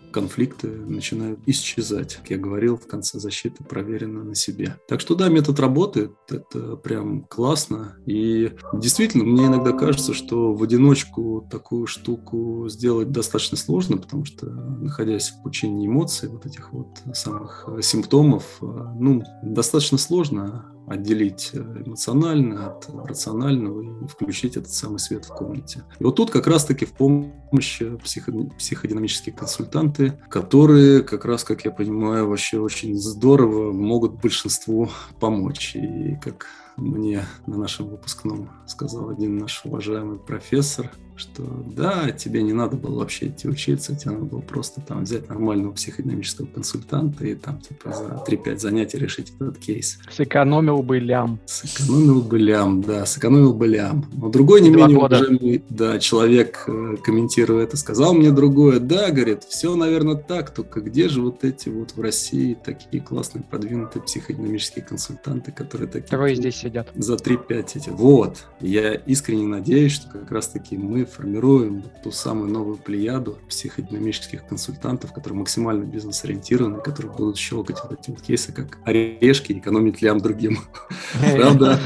начинают исчезать. Как я говорил, в конце защиты проверено на себе. Так что да, метод работает, это прям классно. И действительно, мне иногда кажется, что в одиночку такую штуку сделать достаточно сложно, потому что, находясь в пучине эмоций, вот этих вот самых симптомов, ну, достаточно сложно отделить э, эмоционально от рационального и включить этот самый свет в комнате. И вот тут как раз-таки в помощь психо психодинамические консультанты, которые как раз, как я понимаю, вообще очень здорово могут большинству помочь. И как мне на нашем выпускном сказал один наш уважаемый профессор, что да, тебе не надо было вообще идти учиться, тебе надо было просто там взять нормального психодинамического консультанта и там типа за 3-5 занятий решить этот кейс. Сэкономил бы лям. Сэкономил бы лям, да, сэкономил бы лям. Но другой не менее года. уважаемый да, человек, э, комментируя это, сказал мне другое, да, говорит, все, наверное, так, только где же вот эти вот в России такие классные продвинутые психодинамические консультанты, которые такие... Трое здесь сидят. За 3-5 эти. Вот. Я искренне надеюсь, что как раз-таки мы формируем ту самую новую плеяду психодинамических консультантов, которые максимально бизнес-ориентированы, которые будут щелкать вот эти вот кейсы, как орешки, экономить лям другим. Правда,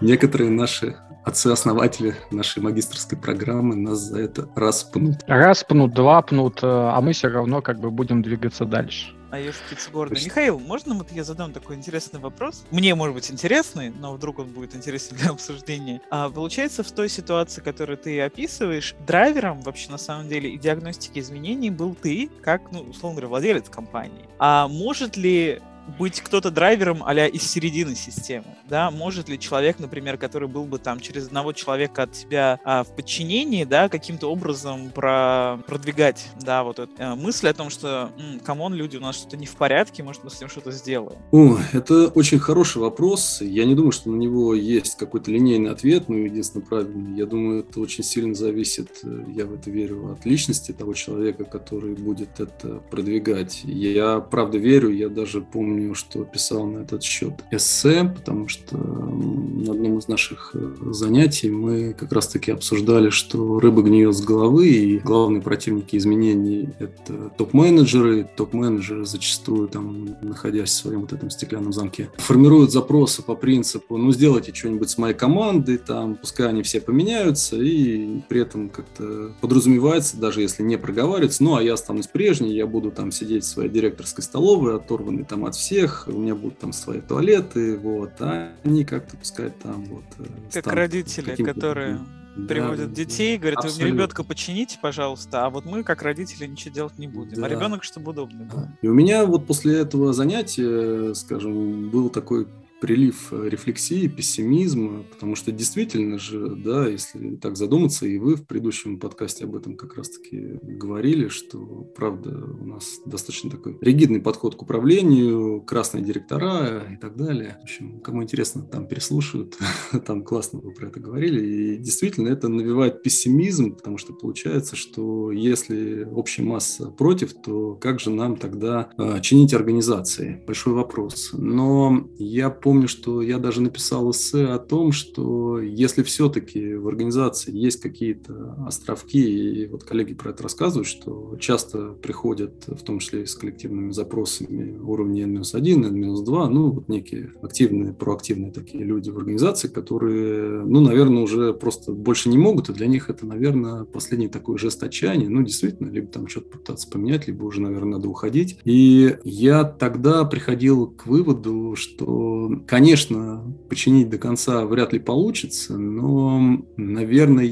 некоторые наши отцы-основатели нашей магистрской программы нас за это распнут. Распнут, два пнут, э, а мы все равно как бы будем двигаться дальше а я птица города. Михаил, можно вот я задам такой интересный вопрос? Мне, может быть, интересный, но вдруг он будет интересен для обсуждения. А получается, в той ситуации, которую ты описываешь, драйвером вообще на самом деле и диагностики изменений был ты, как, ну, условно говоря, владелец компании. А может ли быть кто-то драйвером а из середины системы, да, может ли человек, например, который был бы там через одного человека от тебя а, в подчинении, да, каким-то образом про продвигать, да, вот эту э, мысль о том, что, come on, люди, у нас что-то не в порядке, может, мы с этим что-то сделаем? О, это очень хороший вопрос, я не думаю, что на него есть какой-то линейный ответ, но единственно правильный, я думаю, это очень сильно зависит, э, я в это верю, от личности того человека, который будет это продвигать. Я правда верю, я даже помню, что писал на этот счет эссе, потому что на одном из наших э, занятий мы как раз-таки обсуждали, что рыба гниет с головы, и главные противники изменений – это топ-менеджеры. Топ-менеджеры зачастую, там, находясь в своем вот этом стеклянном замке, формируют запросы по принципу, ну, сделайте что-нибудь с моей командой, там, пускай они все поменяются, и при этом как-то подразумевается, даже если не проговаривается, ну, а я останусь прежней, я буду там сидеть в своей директорской столовой, оторванный там от всех, у меня будут там свои туалеты, вот, а они как-то пускай там вот... Э, как родители, которые приводят да, детей, говорят, абсолютно. вы мне ребенка почините, пожалуйста, а вот мы, как родители, ничего делать не будем. А да. А ребенок, чтобы удобно было. И у меня вот после этого занятия, скажем, был такой прилив э, рефлексии, пессимизма, потому что действительно же, да, если так задуматься, и вы в предыдущем подкасте об этом как раз-таки говорили, что, правда, у нас достаточно такой ригидный подход к управлению, красные директора и так далее. В общем, кому интересно, там переслушают, там классно вы про это говорили, и действительно это навевает пессимизм, потому что получается, что если общая масса против, то как же нам тогда э, чинить организации? Большой вопрос. Но я помню, что я даже написал эссе о том, что если все-таки в организации есть какие-то островки, и вот коллеги про это рассказывают, что часто приходят, в том числе и с коллективными запросами уровня N-1, N-2, ну, вот некие активные, проактивные такие люди в организации, которые, ну, наверное, уже просто больше не могут, и для них это, наверное, последний такой жест отчаяния, ну, действительно, либо там что-то пытаться поменять, либо уже, наверное, надо уходить. И я тогда приходил к выводу, что конечно, починить до конца вряд ли получится, но, наверное,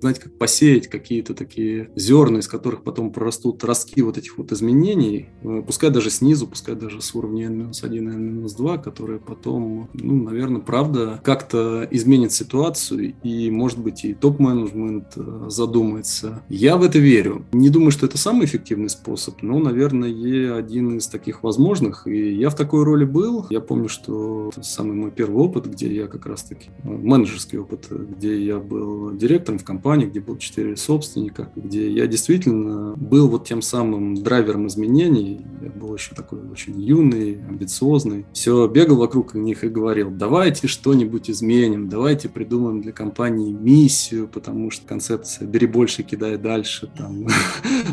знаете, как посеять какие-то такие зерна, из которых потом прорастут ростки вот этих вот изменений, э, пускай даже снизу, пускай даже с уровня N-1 и N-2, которые потом, ну, наверное, правда, как-то изменит ситуацию, и, может быть, и топ-менеджмент э, задумается. Я в это верю. Не думаю, что это самый эффективный способ, но, наверное, один из таких возможных, и я в такой роли был. Я помню, что самый мой первый опыт, где я как раз-таки, э, менеджерский опыт, где я был директором в компании, где был четыре собственника, где я действительно был вот тем самым драйвером изменений. Я был еще такой очень юный, амбициозный. Все, бегал вокруг них и говорил, давайте что-нибудь изменим, давайте придумаем для компании миссию, потому что концепция «бери больше, кидай дальше», там,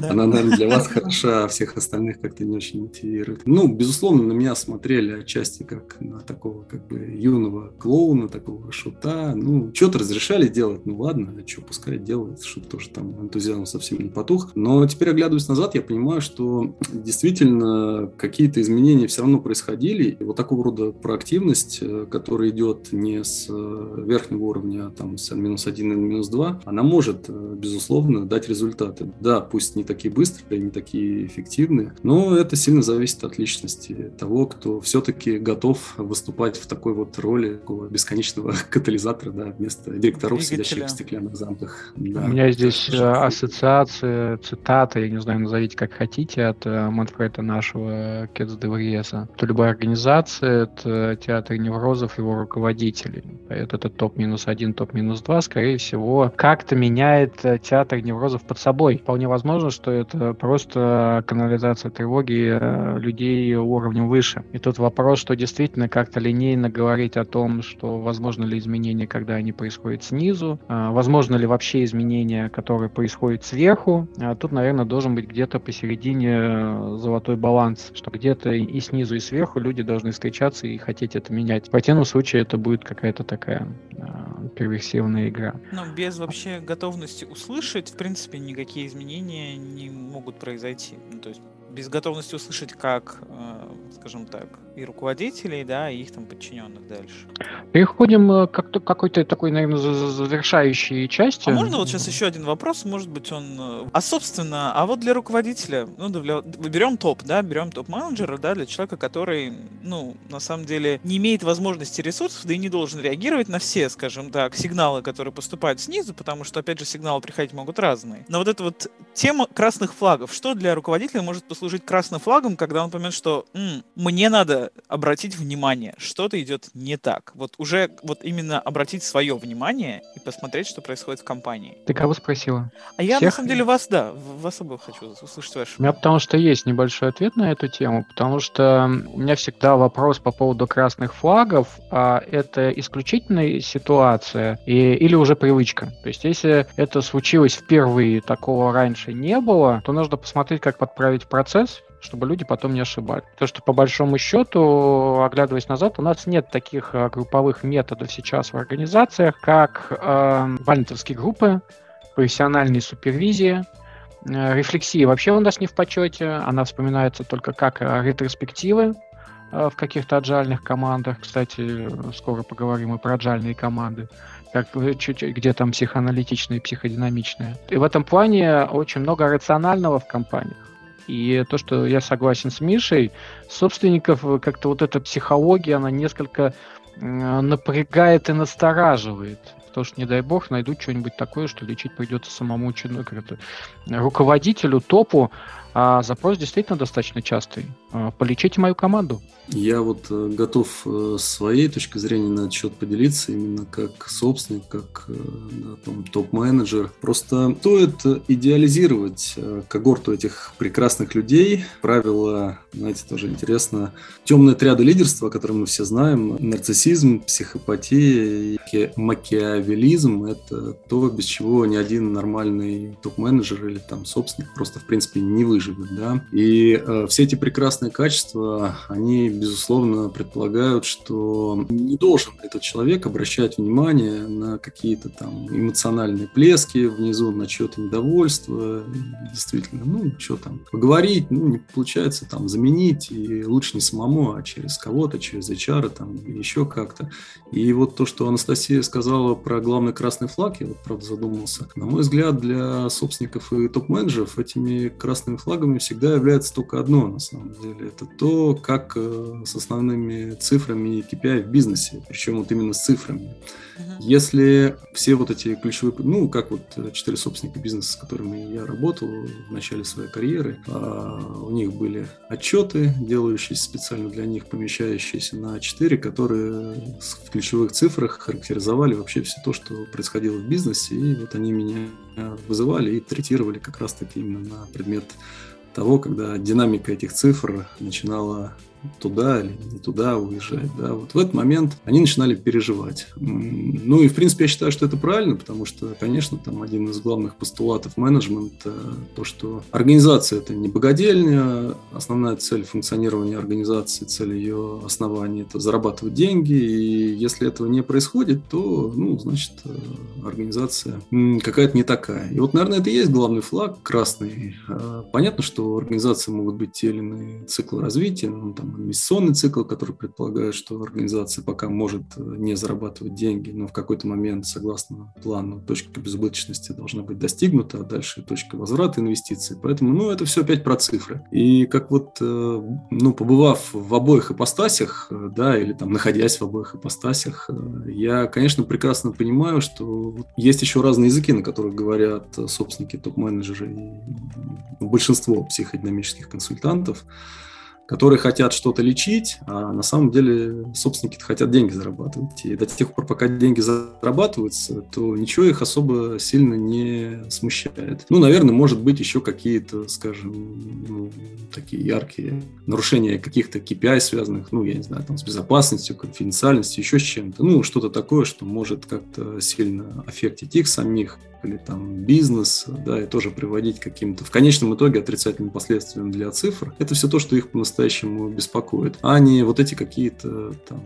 она, наверное, для вас хороша, а всех остальных как-то не очень мотивирует. Ну, безусловно, на меня смотрели отчасти как на такого как бы юного клоуна, такого шута. Ну, что-то разрешали делать, ну ладно, а что, пускай делают, чтобы тоже там энтузиазм совсем не потух. Но теперь, оглядываясь назад, я понимаю, что действительно какие-то изменения все равно происходили. И вот такого рода проактивность, э, которая идет не с э, верхнего уровня, а там с N-1 и N-2, она может, э, безусловно, дать результаты. Да, пусть не такие быстрые, не такие эффективные, но это сильно зависит от личности того, кто все-таки готов выступать в такой вот роли такого бесконечного катализатора, да, вместо директоров, Двигателя. сидящих в стеклянных замках. Да. У меня здесь ассоциация, цитата, я не знаю, назовите как хотите, от Манфреда нашего Кетс де Вриеса. То любая организация, это театр неврозов, его руководителей. Это, это топ-1, топ-2, скорее всего, как-то меняет театр неврозов под собой. Вполне возможно, что это просто канализация тревоги э, людей уровнем выше. И тут вопрос, что действительно как-то линейно говорить о том, что возможно ли изменения, когда они происходят снизу, а, возможно ли вообще изменения, которые происходят сверху. А тут, наверное, должен быть где-то посередине э, золотой баланс, что где-то и снизу, и сверху люди должны встречаться и хотеть это менять. В противном случае это будет какая-то такая а, перверсивная игра. Но без вообще готовности услышать, в принципе, никакие изменения не могут произойти. Ну, то есть без готовности услышать, как, э, скажем так, и руководителей, да, и их там подчиненных дальше. Переходим э, к какой-то такой, наверное, завершающей части. А можно вот сейчас еще один вопрос, может быть, он... Э, а, собственно, а вот для руководителя, ну, для... берем топ, да, берем топ-менеджера, да, для человека, который, ну, на самом деле не имеет возможности ресурсов, да и не должен реагировать на все, скажем так, сигналы, которые поступают снизу, потому что, опять же, сигналы приходить могут разные. Но вот эта вот тема красных флагов, что для руководителя может послужить красным флагом, когда он поймет, что М, мне надо обратить внимание, что-то идет не так. Вот уже вот именно обратить свое внимание и посмотреть, что происходит в компании. Ты кого спросила? А я, Всех? на самом деле, вас, да, вас обоих хочу услышать ваше. У меня потому что есть небольшой ответ на эту тему, потому что у меня всегда вопрос по поводу красных флагов, а это исключительная ситуация и, или уже привычка. То есть, если это случилось впервые, такого раньше не было, то нужно посмотреть, как подправить процесс, чтобы люди потом не ошибались. То, что по большому счету, оглядываясь назад, у нас нет таких э, групповых методов сейчас в организациях, как э, валентовские группы, профессиональные супервизии, э, рефлексия вообще у нас не в почете, она вспоминается только как э, ретроспективы э, в каких-то аджальных командах. Кстати, скоро поговорим и про аджальные команды как где там психоаналитичные, психодинамичные. И в этом плане очень много рационального в компаниях. И то, что я согласен с Мишей, собственников э, как-то вот эта психология, она несколько напрягает и настораживает. Потому что, не дай бог, найдут что-нибудь такое, что лечить придется самому чиновнику, руководителю, топу, а запрос действительно достаточно частый. А, полечите мою команду. Я вот э, готов э, своей точки зрения на этот счет поделиться, именно как собственник, как э, да, топ-менеджер. Просто стоит идеализировать когорту этих прекрасных людей. Правило, знаете, тоже интересно. Темные отряды лидерства, которые мы все знаем, нарциссизм, психопатия и макиавелизм – это то, без чего ни один нормальный топ-менеджер или там собственник просто, в принципе, не выживет выживет, да. И э, все эти прекрасные качества, они, безусловно, предполагают, что не должен этот человек обращать внимание на какие-то там эмоциональные плески внизу, на чье-то недовольство, действительно, ну, что там, поговорить, ну, не получается там заменить, и лучше не самому, а через кого-то, через HR, там, еще как-то. И вот то, что Анастасия сказала про главный красный флаг, я вот, правда, задумался. На мой взгляд, для собственников и топ-менеджеров этими красными флагами всегда является только одно, на самом деле. Это то, как э, с основными цифрами KPI в бизнесе, причем вот именно с цифрами. Если все вот эти ключевые, ну, как вот э, четыре собственника бизнеса, с которыми я работал в начале своей карьеры, а, у них были отчеты, делающиеся специально для них, помещающиеся на четыре, которые в ключевых цифрах характеризовали вообще все то, что происходило в бизнесе, и вот они меня вызывали и третировали как раз-таки именно на предмет того, когда динамика этих цифр начинала туда или не туда уезжать. Да. Вот в этот момент они начинали переживать. Ну и, в принципе, я считаю, что это правильно, потому что, конечно, там один из главных постулатов менеджмента то, что организация – это не богадельня, основная цель функционирования организации, цель ее основания – это зарабатывать деньги, и если этого не происходит, то, ну, значит, э, организация какая-то не такая. И вот, наверное, это и есть главный флаг красный. А, понятно, что организации могут быть те или иные циклы развития, ну, там, инвестиционный цикл, который предполагает, что организация пока может э, не зарабатывать деньги, но в какой-то момент, согласно плану, точка безубыточности должна быть достигнута, а дальше точка возврата инвестиций. Поэтому, ну, это все опять про цифры. И как вот, э, ну, побывав в обоих ипостасях, э, да, или там находясь в обоих ипостасях, я, конечно, прекрасно понимаю, что есть еще разные языки, на которых говорят собственники, топ-менеджеры и большинство психодинамических консультантов которые хотят что-то лечить, а на самом деле собственники хотят деньги зарабатывать. И до тех пор, пока деньги зарабатываются, то ничего их особо сильно не смущает. Ну, наверное, может быть еще какие-то, скажем, ну, такие яркие нарушения каких-то KPI, связанных, ну, я не знаю, там, с безопасностью, конфиденциальностью, еще с чем-то. Ну, что-то такое, что может как-то сильно аффектить их самих или там бизнес, да, и тоже приводить к каким-то, в конечном итоге, отрицательным последствиям для цифр. Это все то, что их по-настоящему беспокоит, а не вот эти какие-то там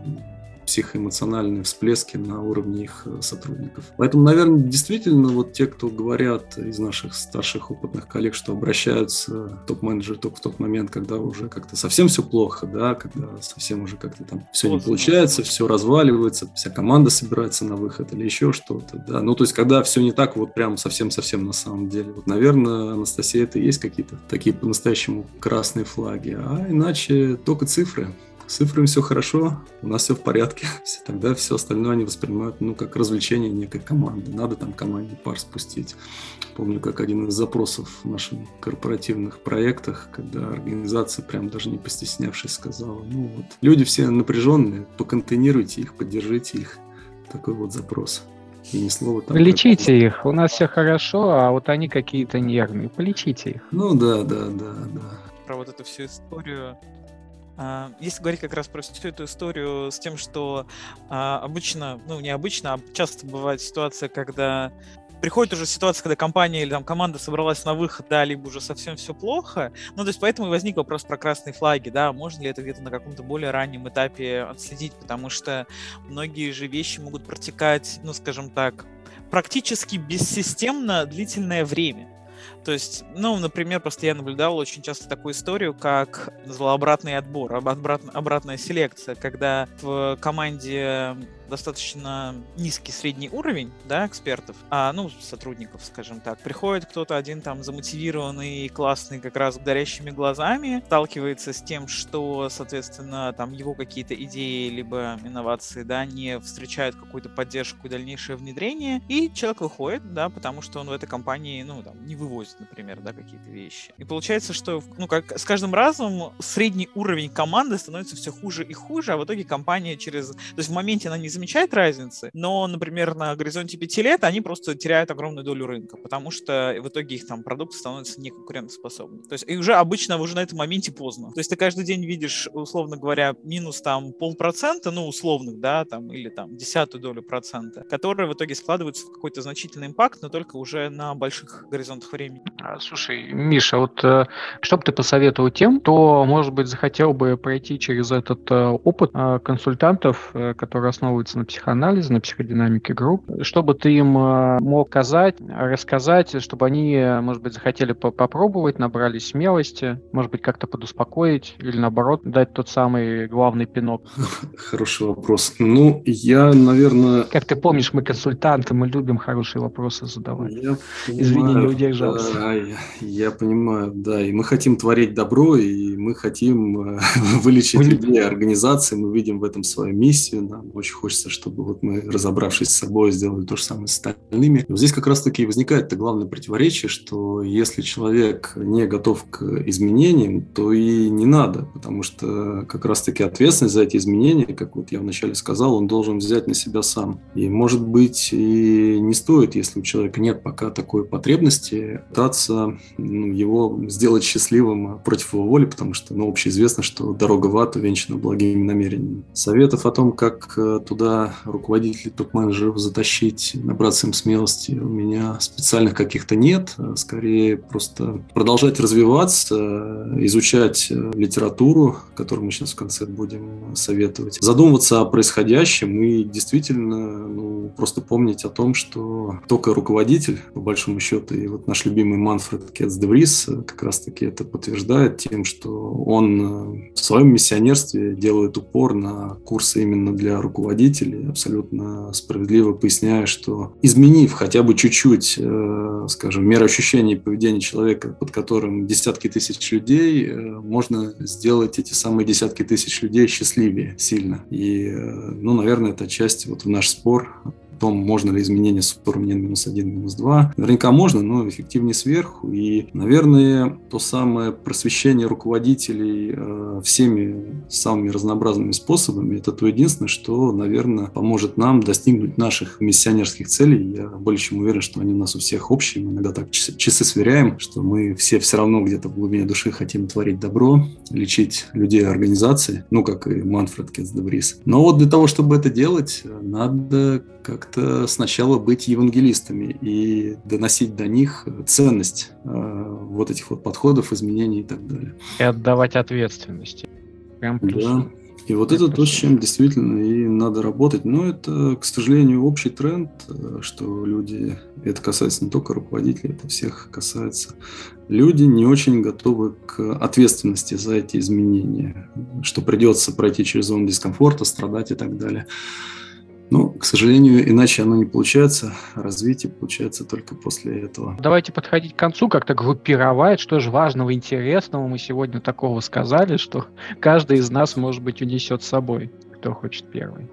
психоэмоциональные всплески на уровне их э, сотрудников. Поэтому, наверное, действительно вот те, кто говорят из наших старших опытных коллег, что обращаются топ-менеджеры только в тот момент, когда уже как-то совсем все плохо, да, когда совсем уже как-то там все не получается, все разваливается, вся команда собирается на выход или еще что-то, да. Ну, то есть, когда все не так вот прям совсем-совсем на самом деле. Вот, наверное, Анастасия, это и есть какие-то такие по-настоящему красные флаги, а иначе только цифры с цифрами все хорошо, у нас все в порядке. Тогда все остальное они воспринимают, ну, как развлечение некой команды. Надо там команде пар спустить. Помню, как один из запросов в наших корпоративных проектах, когда организация, прям даже не постеснявшись, сказала, ну, вот, люди все напряженные, поконтейнируйте их, поддержите их. Такой вот запрос. И ни слова там. Полечите как... их. У нас все хорошо, а вот они какие-то нервные. Полечите их. Ну да, да, да, да. Про вот эту всю историю если говорить как раз про всю эту историю с тем, что а, обычно, ну не обычно, а часто бывает ситуация, когда приходит уже ситуация, когда компания или там команда собралась на выход, да, либо уже совсем все плохо. Ну, то есть поэтому и возник вопрос про красные флаги, да, можно ли это где-то на каком-то более раннем этапе отследить, потому что многие же вещи могут протекать, ну, скажем так, практически бессистемно длительное время. То есть, ну, например, просто я наблюдал очень часто такую историю, как злообратный отбор, обратная, селекция, когда в команде достаточно низкий средний уровень, да, экспертов, а, ну, сотрудников, скажем так. Приходит кто-то один там замотивированный, классный, как раз горящими глазами, сталкивается с тем, что, соответственно, там его какие-то идеи либо инновации, да, не встречают какую-то поддержку и дальнейшее внедрение, и человек выходит, да, потому что он в этой компании, ну, там, не вывозит, например, да, какие-то вещи. И получается, что, ну, как с каждым разом средний уровень команды становится все хуже и хуже, а в итоге компания через... То есть в моменте она не замечает разницы, но, например, на горизонте пяти лет они просто теряют огромную долю рынка, потому что в итоге их там продукты становятся неконкурентоспособны. То есть и уже обычно уже на этом моменте поздно. То есть ты каждый день видишь, условно говоря, минус там полпроцента, ну, условных, да, там, или там десятую долю процента, которые в итоге складываются в какой-то значительный импакт, но только уже на больших горизонтах времени. А, слушай, Миша, вот э, что бы ты посоветовал тем, кто, может быть, захотел бы пройти через этот э, опыт э, консультантов, которые основываются на психоанализе, на психодинамике групп, чтобы ты им мог сказать, рассказать, чтобы они, может быть, захотели попробовать, набрали смелости, может быть, как-то подуспокоить или, наоборот, дать тот самый главный пинок? Хороший вопрос. Ну, я, наверное... Как ты помнишь, мы консультанты, мы любим хорошие вопросы задавать. Я Извини, не удержался. Да, я понимаю, да. И мы хотим творить добро, и мы хотим э, вылечить людей, организации. Мы видим в этом свою миссию. Нам очень хочется, чтобы вот мы, разобравшись с собой, сделали то же самое с остальными. Но здесь как раз-таки и возникает это главное противоречие, что если человек не готов к изменениям, то и не надо, потому что как раз-таки ответственность за эти изменения, как вот я вначале сказал, он должен взять на себя сам. И, может быть, и не стоит, если у человека нет пока такой потребности, пытаться ну, его сделать счастливым против его воли, потому что, ну, общеизвестно, что дорога в ад увенчана благими намерениями. Советов о том, как э, туда руководителей топ-менеджеров затащить, набраться им смелости, у меня специальных каких-то нет. Скорее, просто продолжать развиваться, изучать э, литературу, которую мы сейчас в конце будем советовать, задумываться о происходящем и действительно ну, просто помнить о том, что только руководитель, по большому счету, и вот наш любимый Манфред Кетс де Врис как раз-таки это подтверждает тем, что он э, в своем миссионерстве делает упор на курсы именно для руководителей, абсолютно справедливо поясняя, что изменив хотя бы чуть-чуть, э, скажем, мироощущение и поведение человека, под которым десятки тысяч людей, э, можно сделать эти самые десятки тысяч людей счастливее сильно. И, ну, наверное, это часть вот в наш спор том, можно ли изменение с уровня минус 1, минус 2. Наверняка можно, но эффективнее сверху. И, наверное, то самое просвещение руководителей э, всеми самыми разнообразными способами, это то единственное, что, наверное, поможет нам достигнуть наших миссионерских целей. Я более чем уверен, что они у нас у всех общие. Мы иногда так часы, сверяем, что мы все все равно где-то в глубине души хотим творить добро, лечить людей организации, ну, как и Манфред Кетсдебрис. Но вот для того, чтобы это делать, надо как-то сначала быть евангелистами и доносить до них ценность э, вот этих вот подходов, изменений и так далее. И отдавать ответственности. Прям плюс. Да. И вот это то, с чем действительно и надо работать. Но это, к сожалению, общий тренд, э, что люди, это касается не только руководителей, это всех касается, люди не очень готовы к ответственности за эти изменения, что придется пройти через зону дискомфорта, страдать и так далее. Ну, к сожалению, иначе оно не получается. Развитие получается только после этого. Давайте подходить к концу, как-то группировать, что же важного, интересного мы сегодня такого сказали, что каждый из нас, может быть, унесет с собой, кто хочет первый.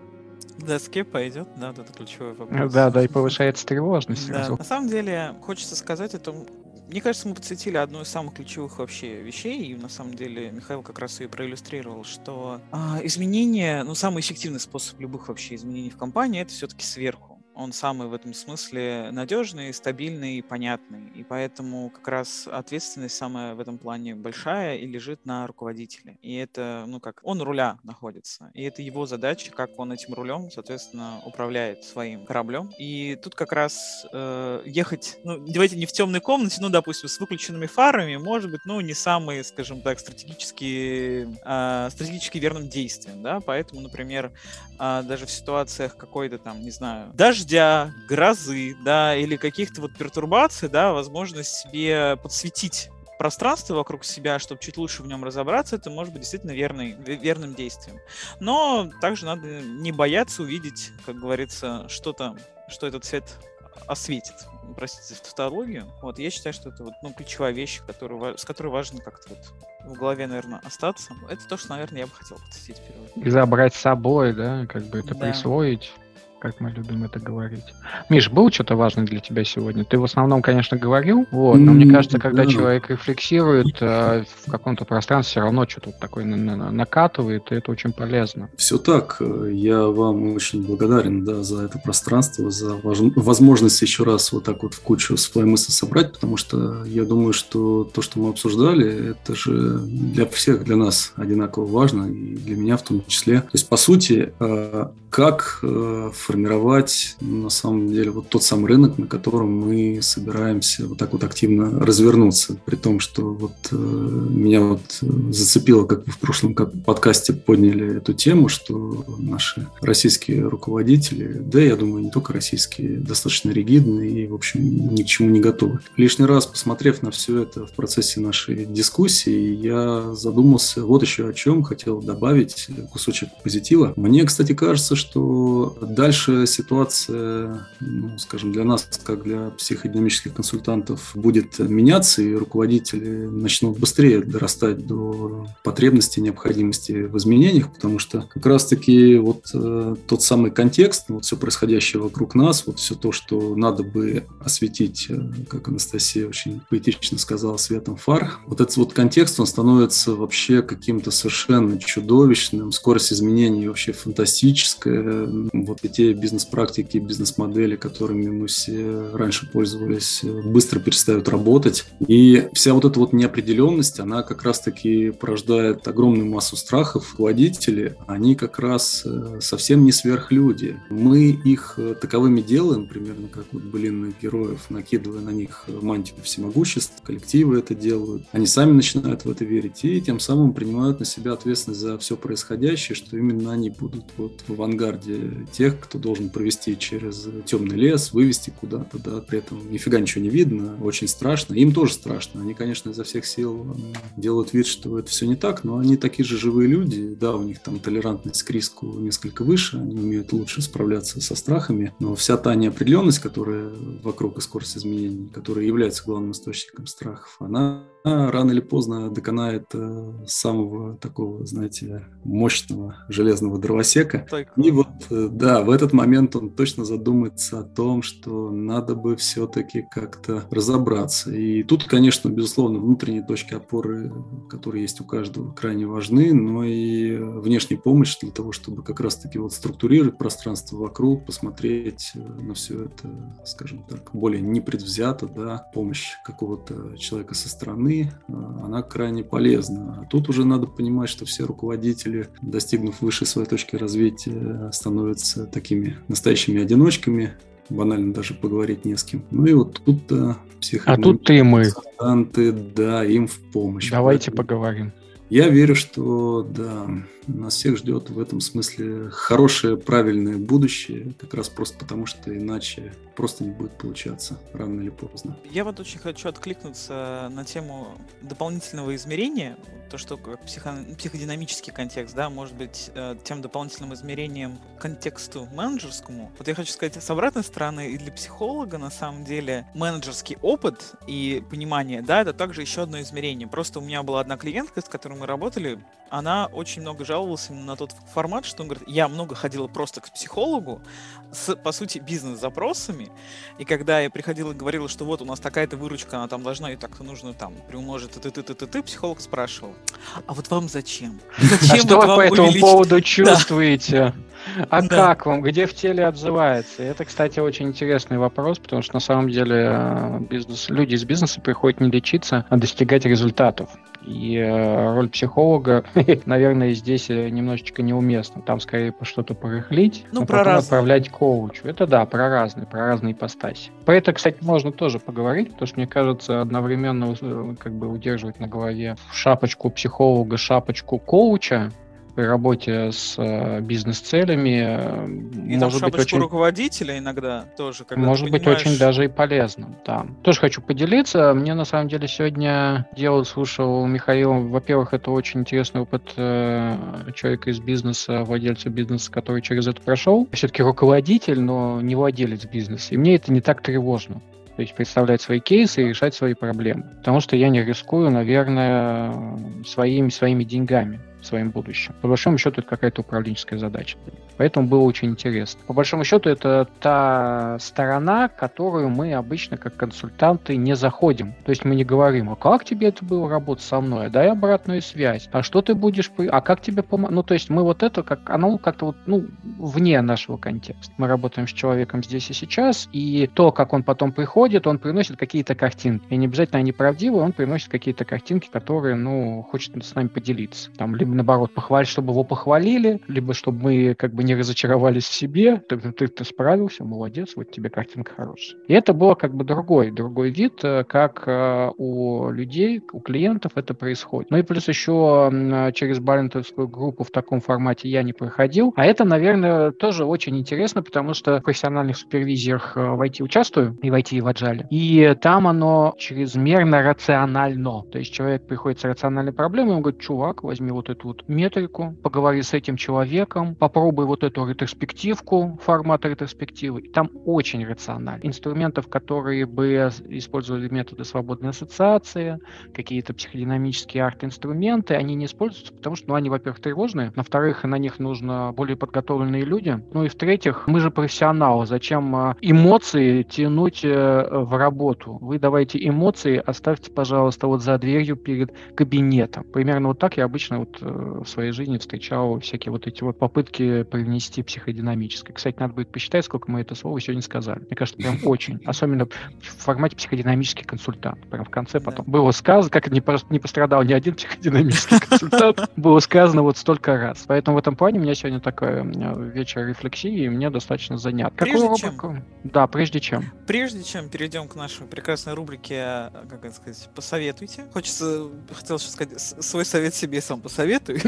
Доске пойдет, да, это ключевой вопрос. Да, да, и повышается тревожность. Да. На самом деле, хочется сказать о том, мне кажется, мы подсветили одну из самых ключевых вообще вещей, и на самом деле Михаил как раз и проиллюстрировал, что а, изменения, ну, самый эффективный способ любых вообще изменений в компании это все-таки сверху он самый в этом смысле надежный, стабильный и понятный. И поэтому как раз ответственность самая в этом плане большая и лежит на руководителе. И это, ну как, он руля находится. И это его задача, как он этим рулем, соответственно, управляет своим кораблем. И тут как раз э, ехать, ну, давайте не в темной комнате, ну, допустим, с выключенными фарами, может быть, ну, не самый, скажем так, стратегически, э, стратегически верным действием, да, поэтому, например, э, даже в ситуациях какой-то там, не знаю, даже дождя, грозы, да, или каких-то вот пертурбаций, да, возможность себе подсветить пространство вокруг себя, чтобы чуть лучше в нем разобраться, это может быть действительно верный, верным действием. Но также надо не бояться увидеть, как говорится, что-то, что этот цвет осветит. Простите тавтологию. Вот, я считаю, что это вот, ну, ключевая вещь, которую, с которой важно как-то вот в голове, наверное, остаться. Это то, что, наверное, я бы хотел подсветить. И забрать с собой, да, как бы это да. присвоить как мы любим это говорить. Миш, было что-то важное для тебя сегодня? Ты в основном, конечно, говорил, вот, но мне кажется, когда человек рефлексирует э, в каком-то пространстве, все равно что-то такое накатывает, и это очень полезно. Все так. Я вам очень благодарен да, за это пространство, за возможность еще раз вот так вот в кучу свои мысли собрать, потому что я думаю, что то, что мы обсуждали, это же для всех, для нас одинаково важно, и для меня в том числе. То есть, по сути, э, как э, формировать, на самом деле, вот тот самый рынок, на котором мы собираемся вот так вот активно развернуться, при том, что вот э, меня вот зацепило, как вы в прошлом подкасте подняли эту тему, что наши российские руководители, да, я думаю, не только российские, достаточно ригидные и, в общем, ни к чему не готовы. Лишний раз, посмотрев на все это в процессе нашей дискуссии, я задумался вот еще о чем, хотел добавить кусочек позитива. Мне, кстати, кажется, что дальше ситуация, ну, скажем, для нас, как для психодинамических консультантов, будет меняться, и руководители начнут быстрее дорастать до потребности, необходимости в изменениях, потому что как раз-таки вот э, тот самый контекст, вот все происходящее вокруг нас, вот все то, что надо бы осветить, э, как Анастасия очень поэтично сказала, светом фар, вот этот вот контекст, он становится вообще каким-то совершенно чудовищным, скорость изменений вообще фантастическая, вот эти бизнес-практики, бизнес-модели, которыми мы все раньше пользовались, быстро перестают работать, и вся вот эта вот неопределенность, она как раз-таки порождает огромную массу страхов. Водители, они как раз э, совсем не сверхлюди. Мы их э, таковыми делаем, примерно как вот былинных героев, накидывая на них мантию всемогущества, коллективы это делают. Они сами начинают в это верить и тем самым принимают на себя ответственность за все происходящее, что именно они будут вот в авангарде тех, кто должен провести через темный лес, вывести куда-то, да, при этом нифига ничего не видно, очень страшно. Им тоже страшно. Они, конечно, изо всех сил делают вид, что это все не так, но они такие же живые люди, да, у них там толерантность к риску несколько выше, они умеют лучше справляться со страхами, но вся та неопределенность, которая вокруг и скорость изменений, которая является главным источником страхов, она рано или поздно доконает э, самого такого, знаете, мощного железного дровосека. И вот, э, да, в этот момент он точно задумается о том, что надо бы все-таки как-то разобраться. И тут, конечно, безусловно, внутренние точки опоры, которые есть у каждого, крайне важны, но и внешняя помощь для того, чтобы как раз-таки вот структурировать пространство вокруг, посмотреть э, на все это, скажем так, более непредвзято, да, помощь какого-то человека со стороны, стороны, а, она крайне полезна. А тут уже надо понимать, что все руководители, достигнув высшей своей точки развития, становятся такими настоящими одиночками, банально даже поговорить не с кем. Ну и вот тут а, А тут ты и мы. Да, им в помощь. Давайте Поэтому... поговорим. Я верю, что да, нас всех ждет в этом смысле хорошее, правильное будущее, как раз просто потому, что иначе просто не будет получаться рано или поздно. Я вот очень хочу откликнуться на тему дополнительного измерения, то, что психо, психодинамический контекст, да, может быть э, тем дополнительным измерением контексту менеджерскому. Вот я хочу сказать, с обратной стороны, и для психолога, на самом деле, менеджерский опыт и понимание, да, это также еще одно измерение. Просто у меня была одна клиентка, с которой мы работали, она очень много жаловалась на тот формат, что он говорит, я много ходила просто к психологу с, по сути, бизнес-запросами, и когда я приходила и говорила, что вот у нас такая-то выручка, она там должна, и так-то нужно там приумножить, ты ты ты ты ты психолог спрашивал, а вот вам зачем? Зачем а что вы по этому увеличить? поводу чувствуете? А да. как вам? Где в теле отзывается? Это, кстати, очень интересный вопрос, потому что на самом деле э, бизнес, люди из бизнеса приходят не лечиться, а достигать результатов. И э, роль психолога, наверное, здесь э, немножечко неуместна. Там скорее по что-то порыхлить, ну, а про потом разные. отправлять коучу. Это да, про разные, про разные ипостаси. Про это, кстати, можно тоже поговорить, потому что, мне кажется, одновременно как бы удерживать на голове шапочку психолога, шапочку коуча, при работе с э, бизнес-целями э, и может быть очень руководителя иногда тоже. Когда может быть понимаешь... очень даже и полезным. Да. Тоже хочу поделиться. Мне на самом деле сегодня делал, слушал Михаила. Во-первых, это очень интересный опыт э, человека из бизнеса, владельца бизнеса, который через это прошел. Все-таки руководитель, но не владелец бизнеса. И мне это не так тревожно то есть представлять свои кейсы и решать свои проблемы. Потому что я не рискую, наверное, своими, своими деньгами своим будущим. По большому счету, это какая-то управленческая задача. Поэтому было очень интересно. По большому счету, это та сторона, которую мы обычно как консультанты не заходим. То есть мы не говорим, а как тебе это было работать со мной? Дай обратную связь. А что ты будешь... А как тебе помогать? Ну, то есть мы вот это, как оно как-то вот, ну, вне нашего контекста. Мы работаем с человеком здесь и сейчас, и то, как он потом приходит, он приносит какие-то картинки. И не обязательно они правдивые, он приносит какие-то картинки, которые, ну, хочет с нами поделиться. Там, либо наоборот, похвалить, чтобы его похвалили, либо чтобы мы как бы не разочаровались в себе, ты, ты, ты справился, молодец, вот тебе картинка хорошая. И это было как бы другой, другой вид, э, как э, у людей, у клиентов это происходит. Ну и плюс еще через балентовскую группу в таком формате я не проходил. А это, наверное, тоже очень интересно, потому что в профессиональных супервизиях в IT участвую, и в IT, и в Agile. И там оно чрезмерно рационально. То есть человек приходит с рациональной проблемой, он говорит, чувак, возьми вот эту вот метрику, поговори с этим человеком, попробуй вот эту ретроспективку, формат ретроспективы. И там очень рационально. Инструментов, которые бы использовали методы свободной ассоциации, какие-то психодинамические арт-инструменты, они не используются, потому что, ну, они, во-первых, тревожные, во-вторых, на них нужно более подготовленные люди, ну и в-третьих, мы же профессионалы, зачем а, эмоции тянуть э, в работу? Вы давайте эмоции оставьте, пожалуйста, вот за дверью перед кабинетом. Примерно вот так я обычно вот э, в своей жизни встречал всякие вот эти вот попытки привнести психодинамическое. Кстати, надо будет посчитать, сколько мы это слово сегодня сказали. Мне кажется, прям очень. Особенно в формате психодинамический консультант. Прям в конце потом. Было сказано, как не, не пострадал ни один психодинамический консультант, было сказано вот столько раз. Поэтому в этом плане у меня сегодня такой вечер рефлексии, и мне достаточно занят. Какую рубрику? Да, прежде чем. Прежде чем перейдем к нашей прекрасной рубрике, как это сказать, посоветуйте. Хочется, хотел сейчас сказать, свой совет себе сам посоветуй.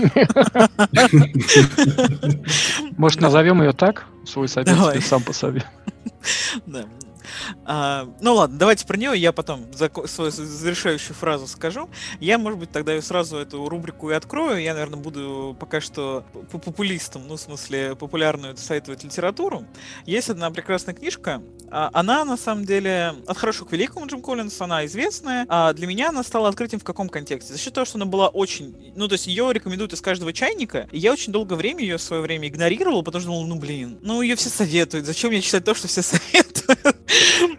Может, назовем ее так? Свой совет себе сам посоветуй. Да. А, ну ладно, давайте про нее, я потом свою завершающую фразу скажу. Я, может быть, тогда сразу эту рубрику и открою. Я, наверное, буду пока что популистом, ну, в смысле, популярную советовать литературу. Есть одна прекрасная книжка. А, она, на самом деле, от хорошего к великому Джим Коллинс, она известная. А для меня она стала открытием в каком контексте? За счет того, что она была очень... Ну, то есть ее рекомендуют из каждого чайника. И я очень долгое время ее в свое время игнорировал, потому что думал, ну, блин, ну, ее все советуют. Зачем мне читать то, что все советуют?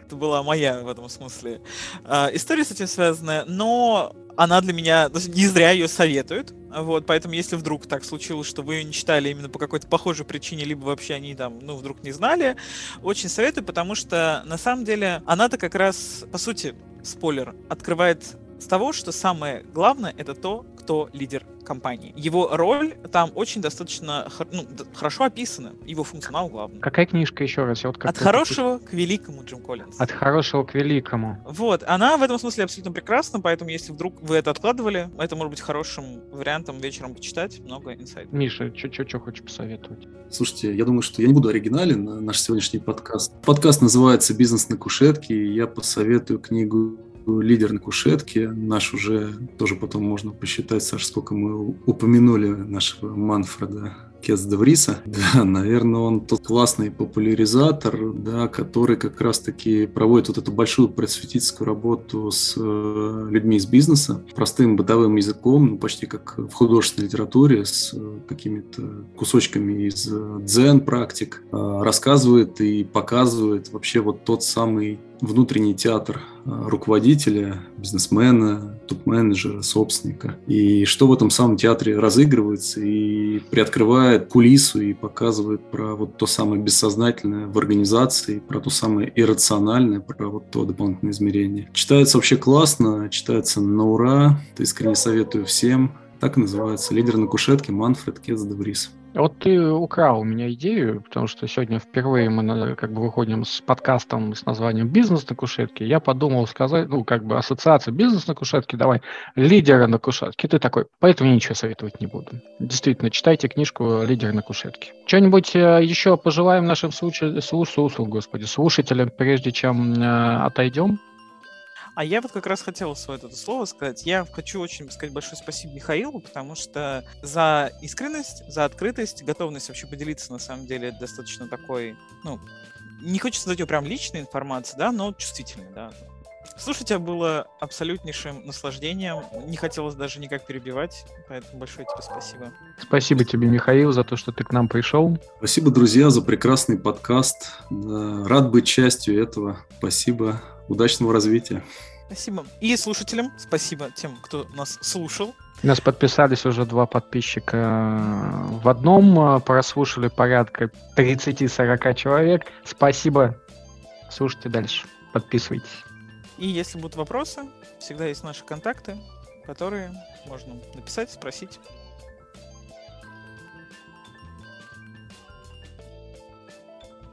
Это была моя в этом смысле а, история с этим связанная, но она для меня, не зря ее советуют, вот, поэтому если вдруг так случилось, что вы ее не читали именно по какой-то похожей причине, либо вообще они там, ну, вдруг не знали, очень советую, потому что на самом деле она-то как раз, по сути, спойлер, открывает с того, что самое главное это то, кто лидер компании. Его роль там очень достаточно ну, хорошо описана, его функционал главный. Какая книжка еще раз? Я вот От хорошего к великому, Джим Коллинз. От хорошего к великому. Вот, она в этом смысле абсолютно прекрасна, поэтому если вдруг вы это откладывали, это может быть хорошим вариантом вечером почитать, много инсайтов. Миша, что хочешь посоветовать? Слушайте, я думаю, что я не буду оригинален на наш сегодняшний подкаст. Подкаст называется «Бизнес на кушетке», и я посоветую книгу лидер на кушетке. Наш уже тоже потом можно посчитать, Саш, сколько мы упомянули нашего Манфреда Кец Девриса. Да, наверное, он тот классный популяризатор, да, который как раз-таки проводит вот эту большую просветительскую работу с э, людьми из бизнеса, простым бытовым языком, ну, почти как в художественной литературе, с э, какими-то кусочками из э, дзен-практик, рассказывает и показывает вообще вот тот самый внутренний театр э, руководителя, бизнесмена, топ-менеджера, собственника. И что в этом самом театре разыгрывается и приоткрывает кулису и показывает про вот то самое бессознательное в организации, про то самое иррациональное, про вот то дополнительное измерение. Читается вообще классно, читается на ура. Искренне советую всем. Так и называется «Лидер на кушетке» Манфред Кетс де. Вот ты украл у меня идею, потому что сегодня впервые мы как бы выходим с подкастом с названием «Бизнес на кушетке». Я подумал сказать, ну, как бы ассоциация «Бизнес на кушетке», давай, лидера на кушетке. Ты такой, поэтому ничего советовать не буду. Действительно, читайте книжку «Лидер на кушетке». Что-нибудь э, еще пожелаем нашим слушателям, господи, слушателям, прежде чем э, отойдем? А я вот как раз хотел свое это слово сказать. Я хочу очень сказать большое спасибо Михаилу, потому что за искренность, за открытость, готовность вообще поделиться на самом деле достаточно такой, ну, не хочется дать ее прям личной информации, да, но чувствительной, да. Слушать тебя было абсолютнейшим наслаждением. Не хотелось даже никак перебивать, поэтому большое тебе спасибо. Спасибо тебе, Михаил, за то, что ты к нам пришел. Спасибо, друзья, за прекрасный подкаст. Рад быть частью этого. Спасибо. Удачного развития. Спасибо. И слушателям спасибо тем, кто нас слушал. У нас подписались уже два подписчика в одном, прослушали порядка 30-40 человек. Спасибо. Слушайте дальше. Подписывайтесь. И если будут вопросы, всегда есть наши контакты, которые можно написать, спросить.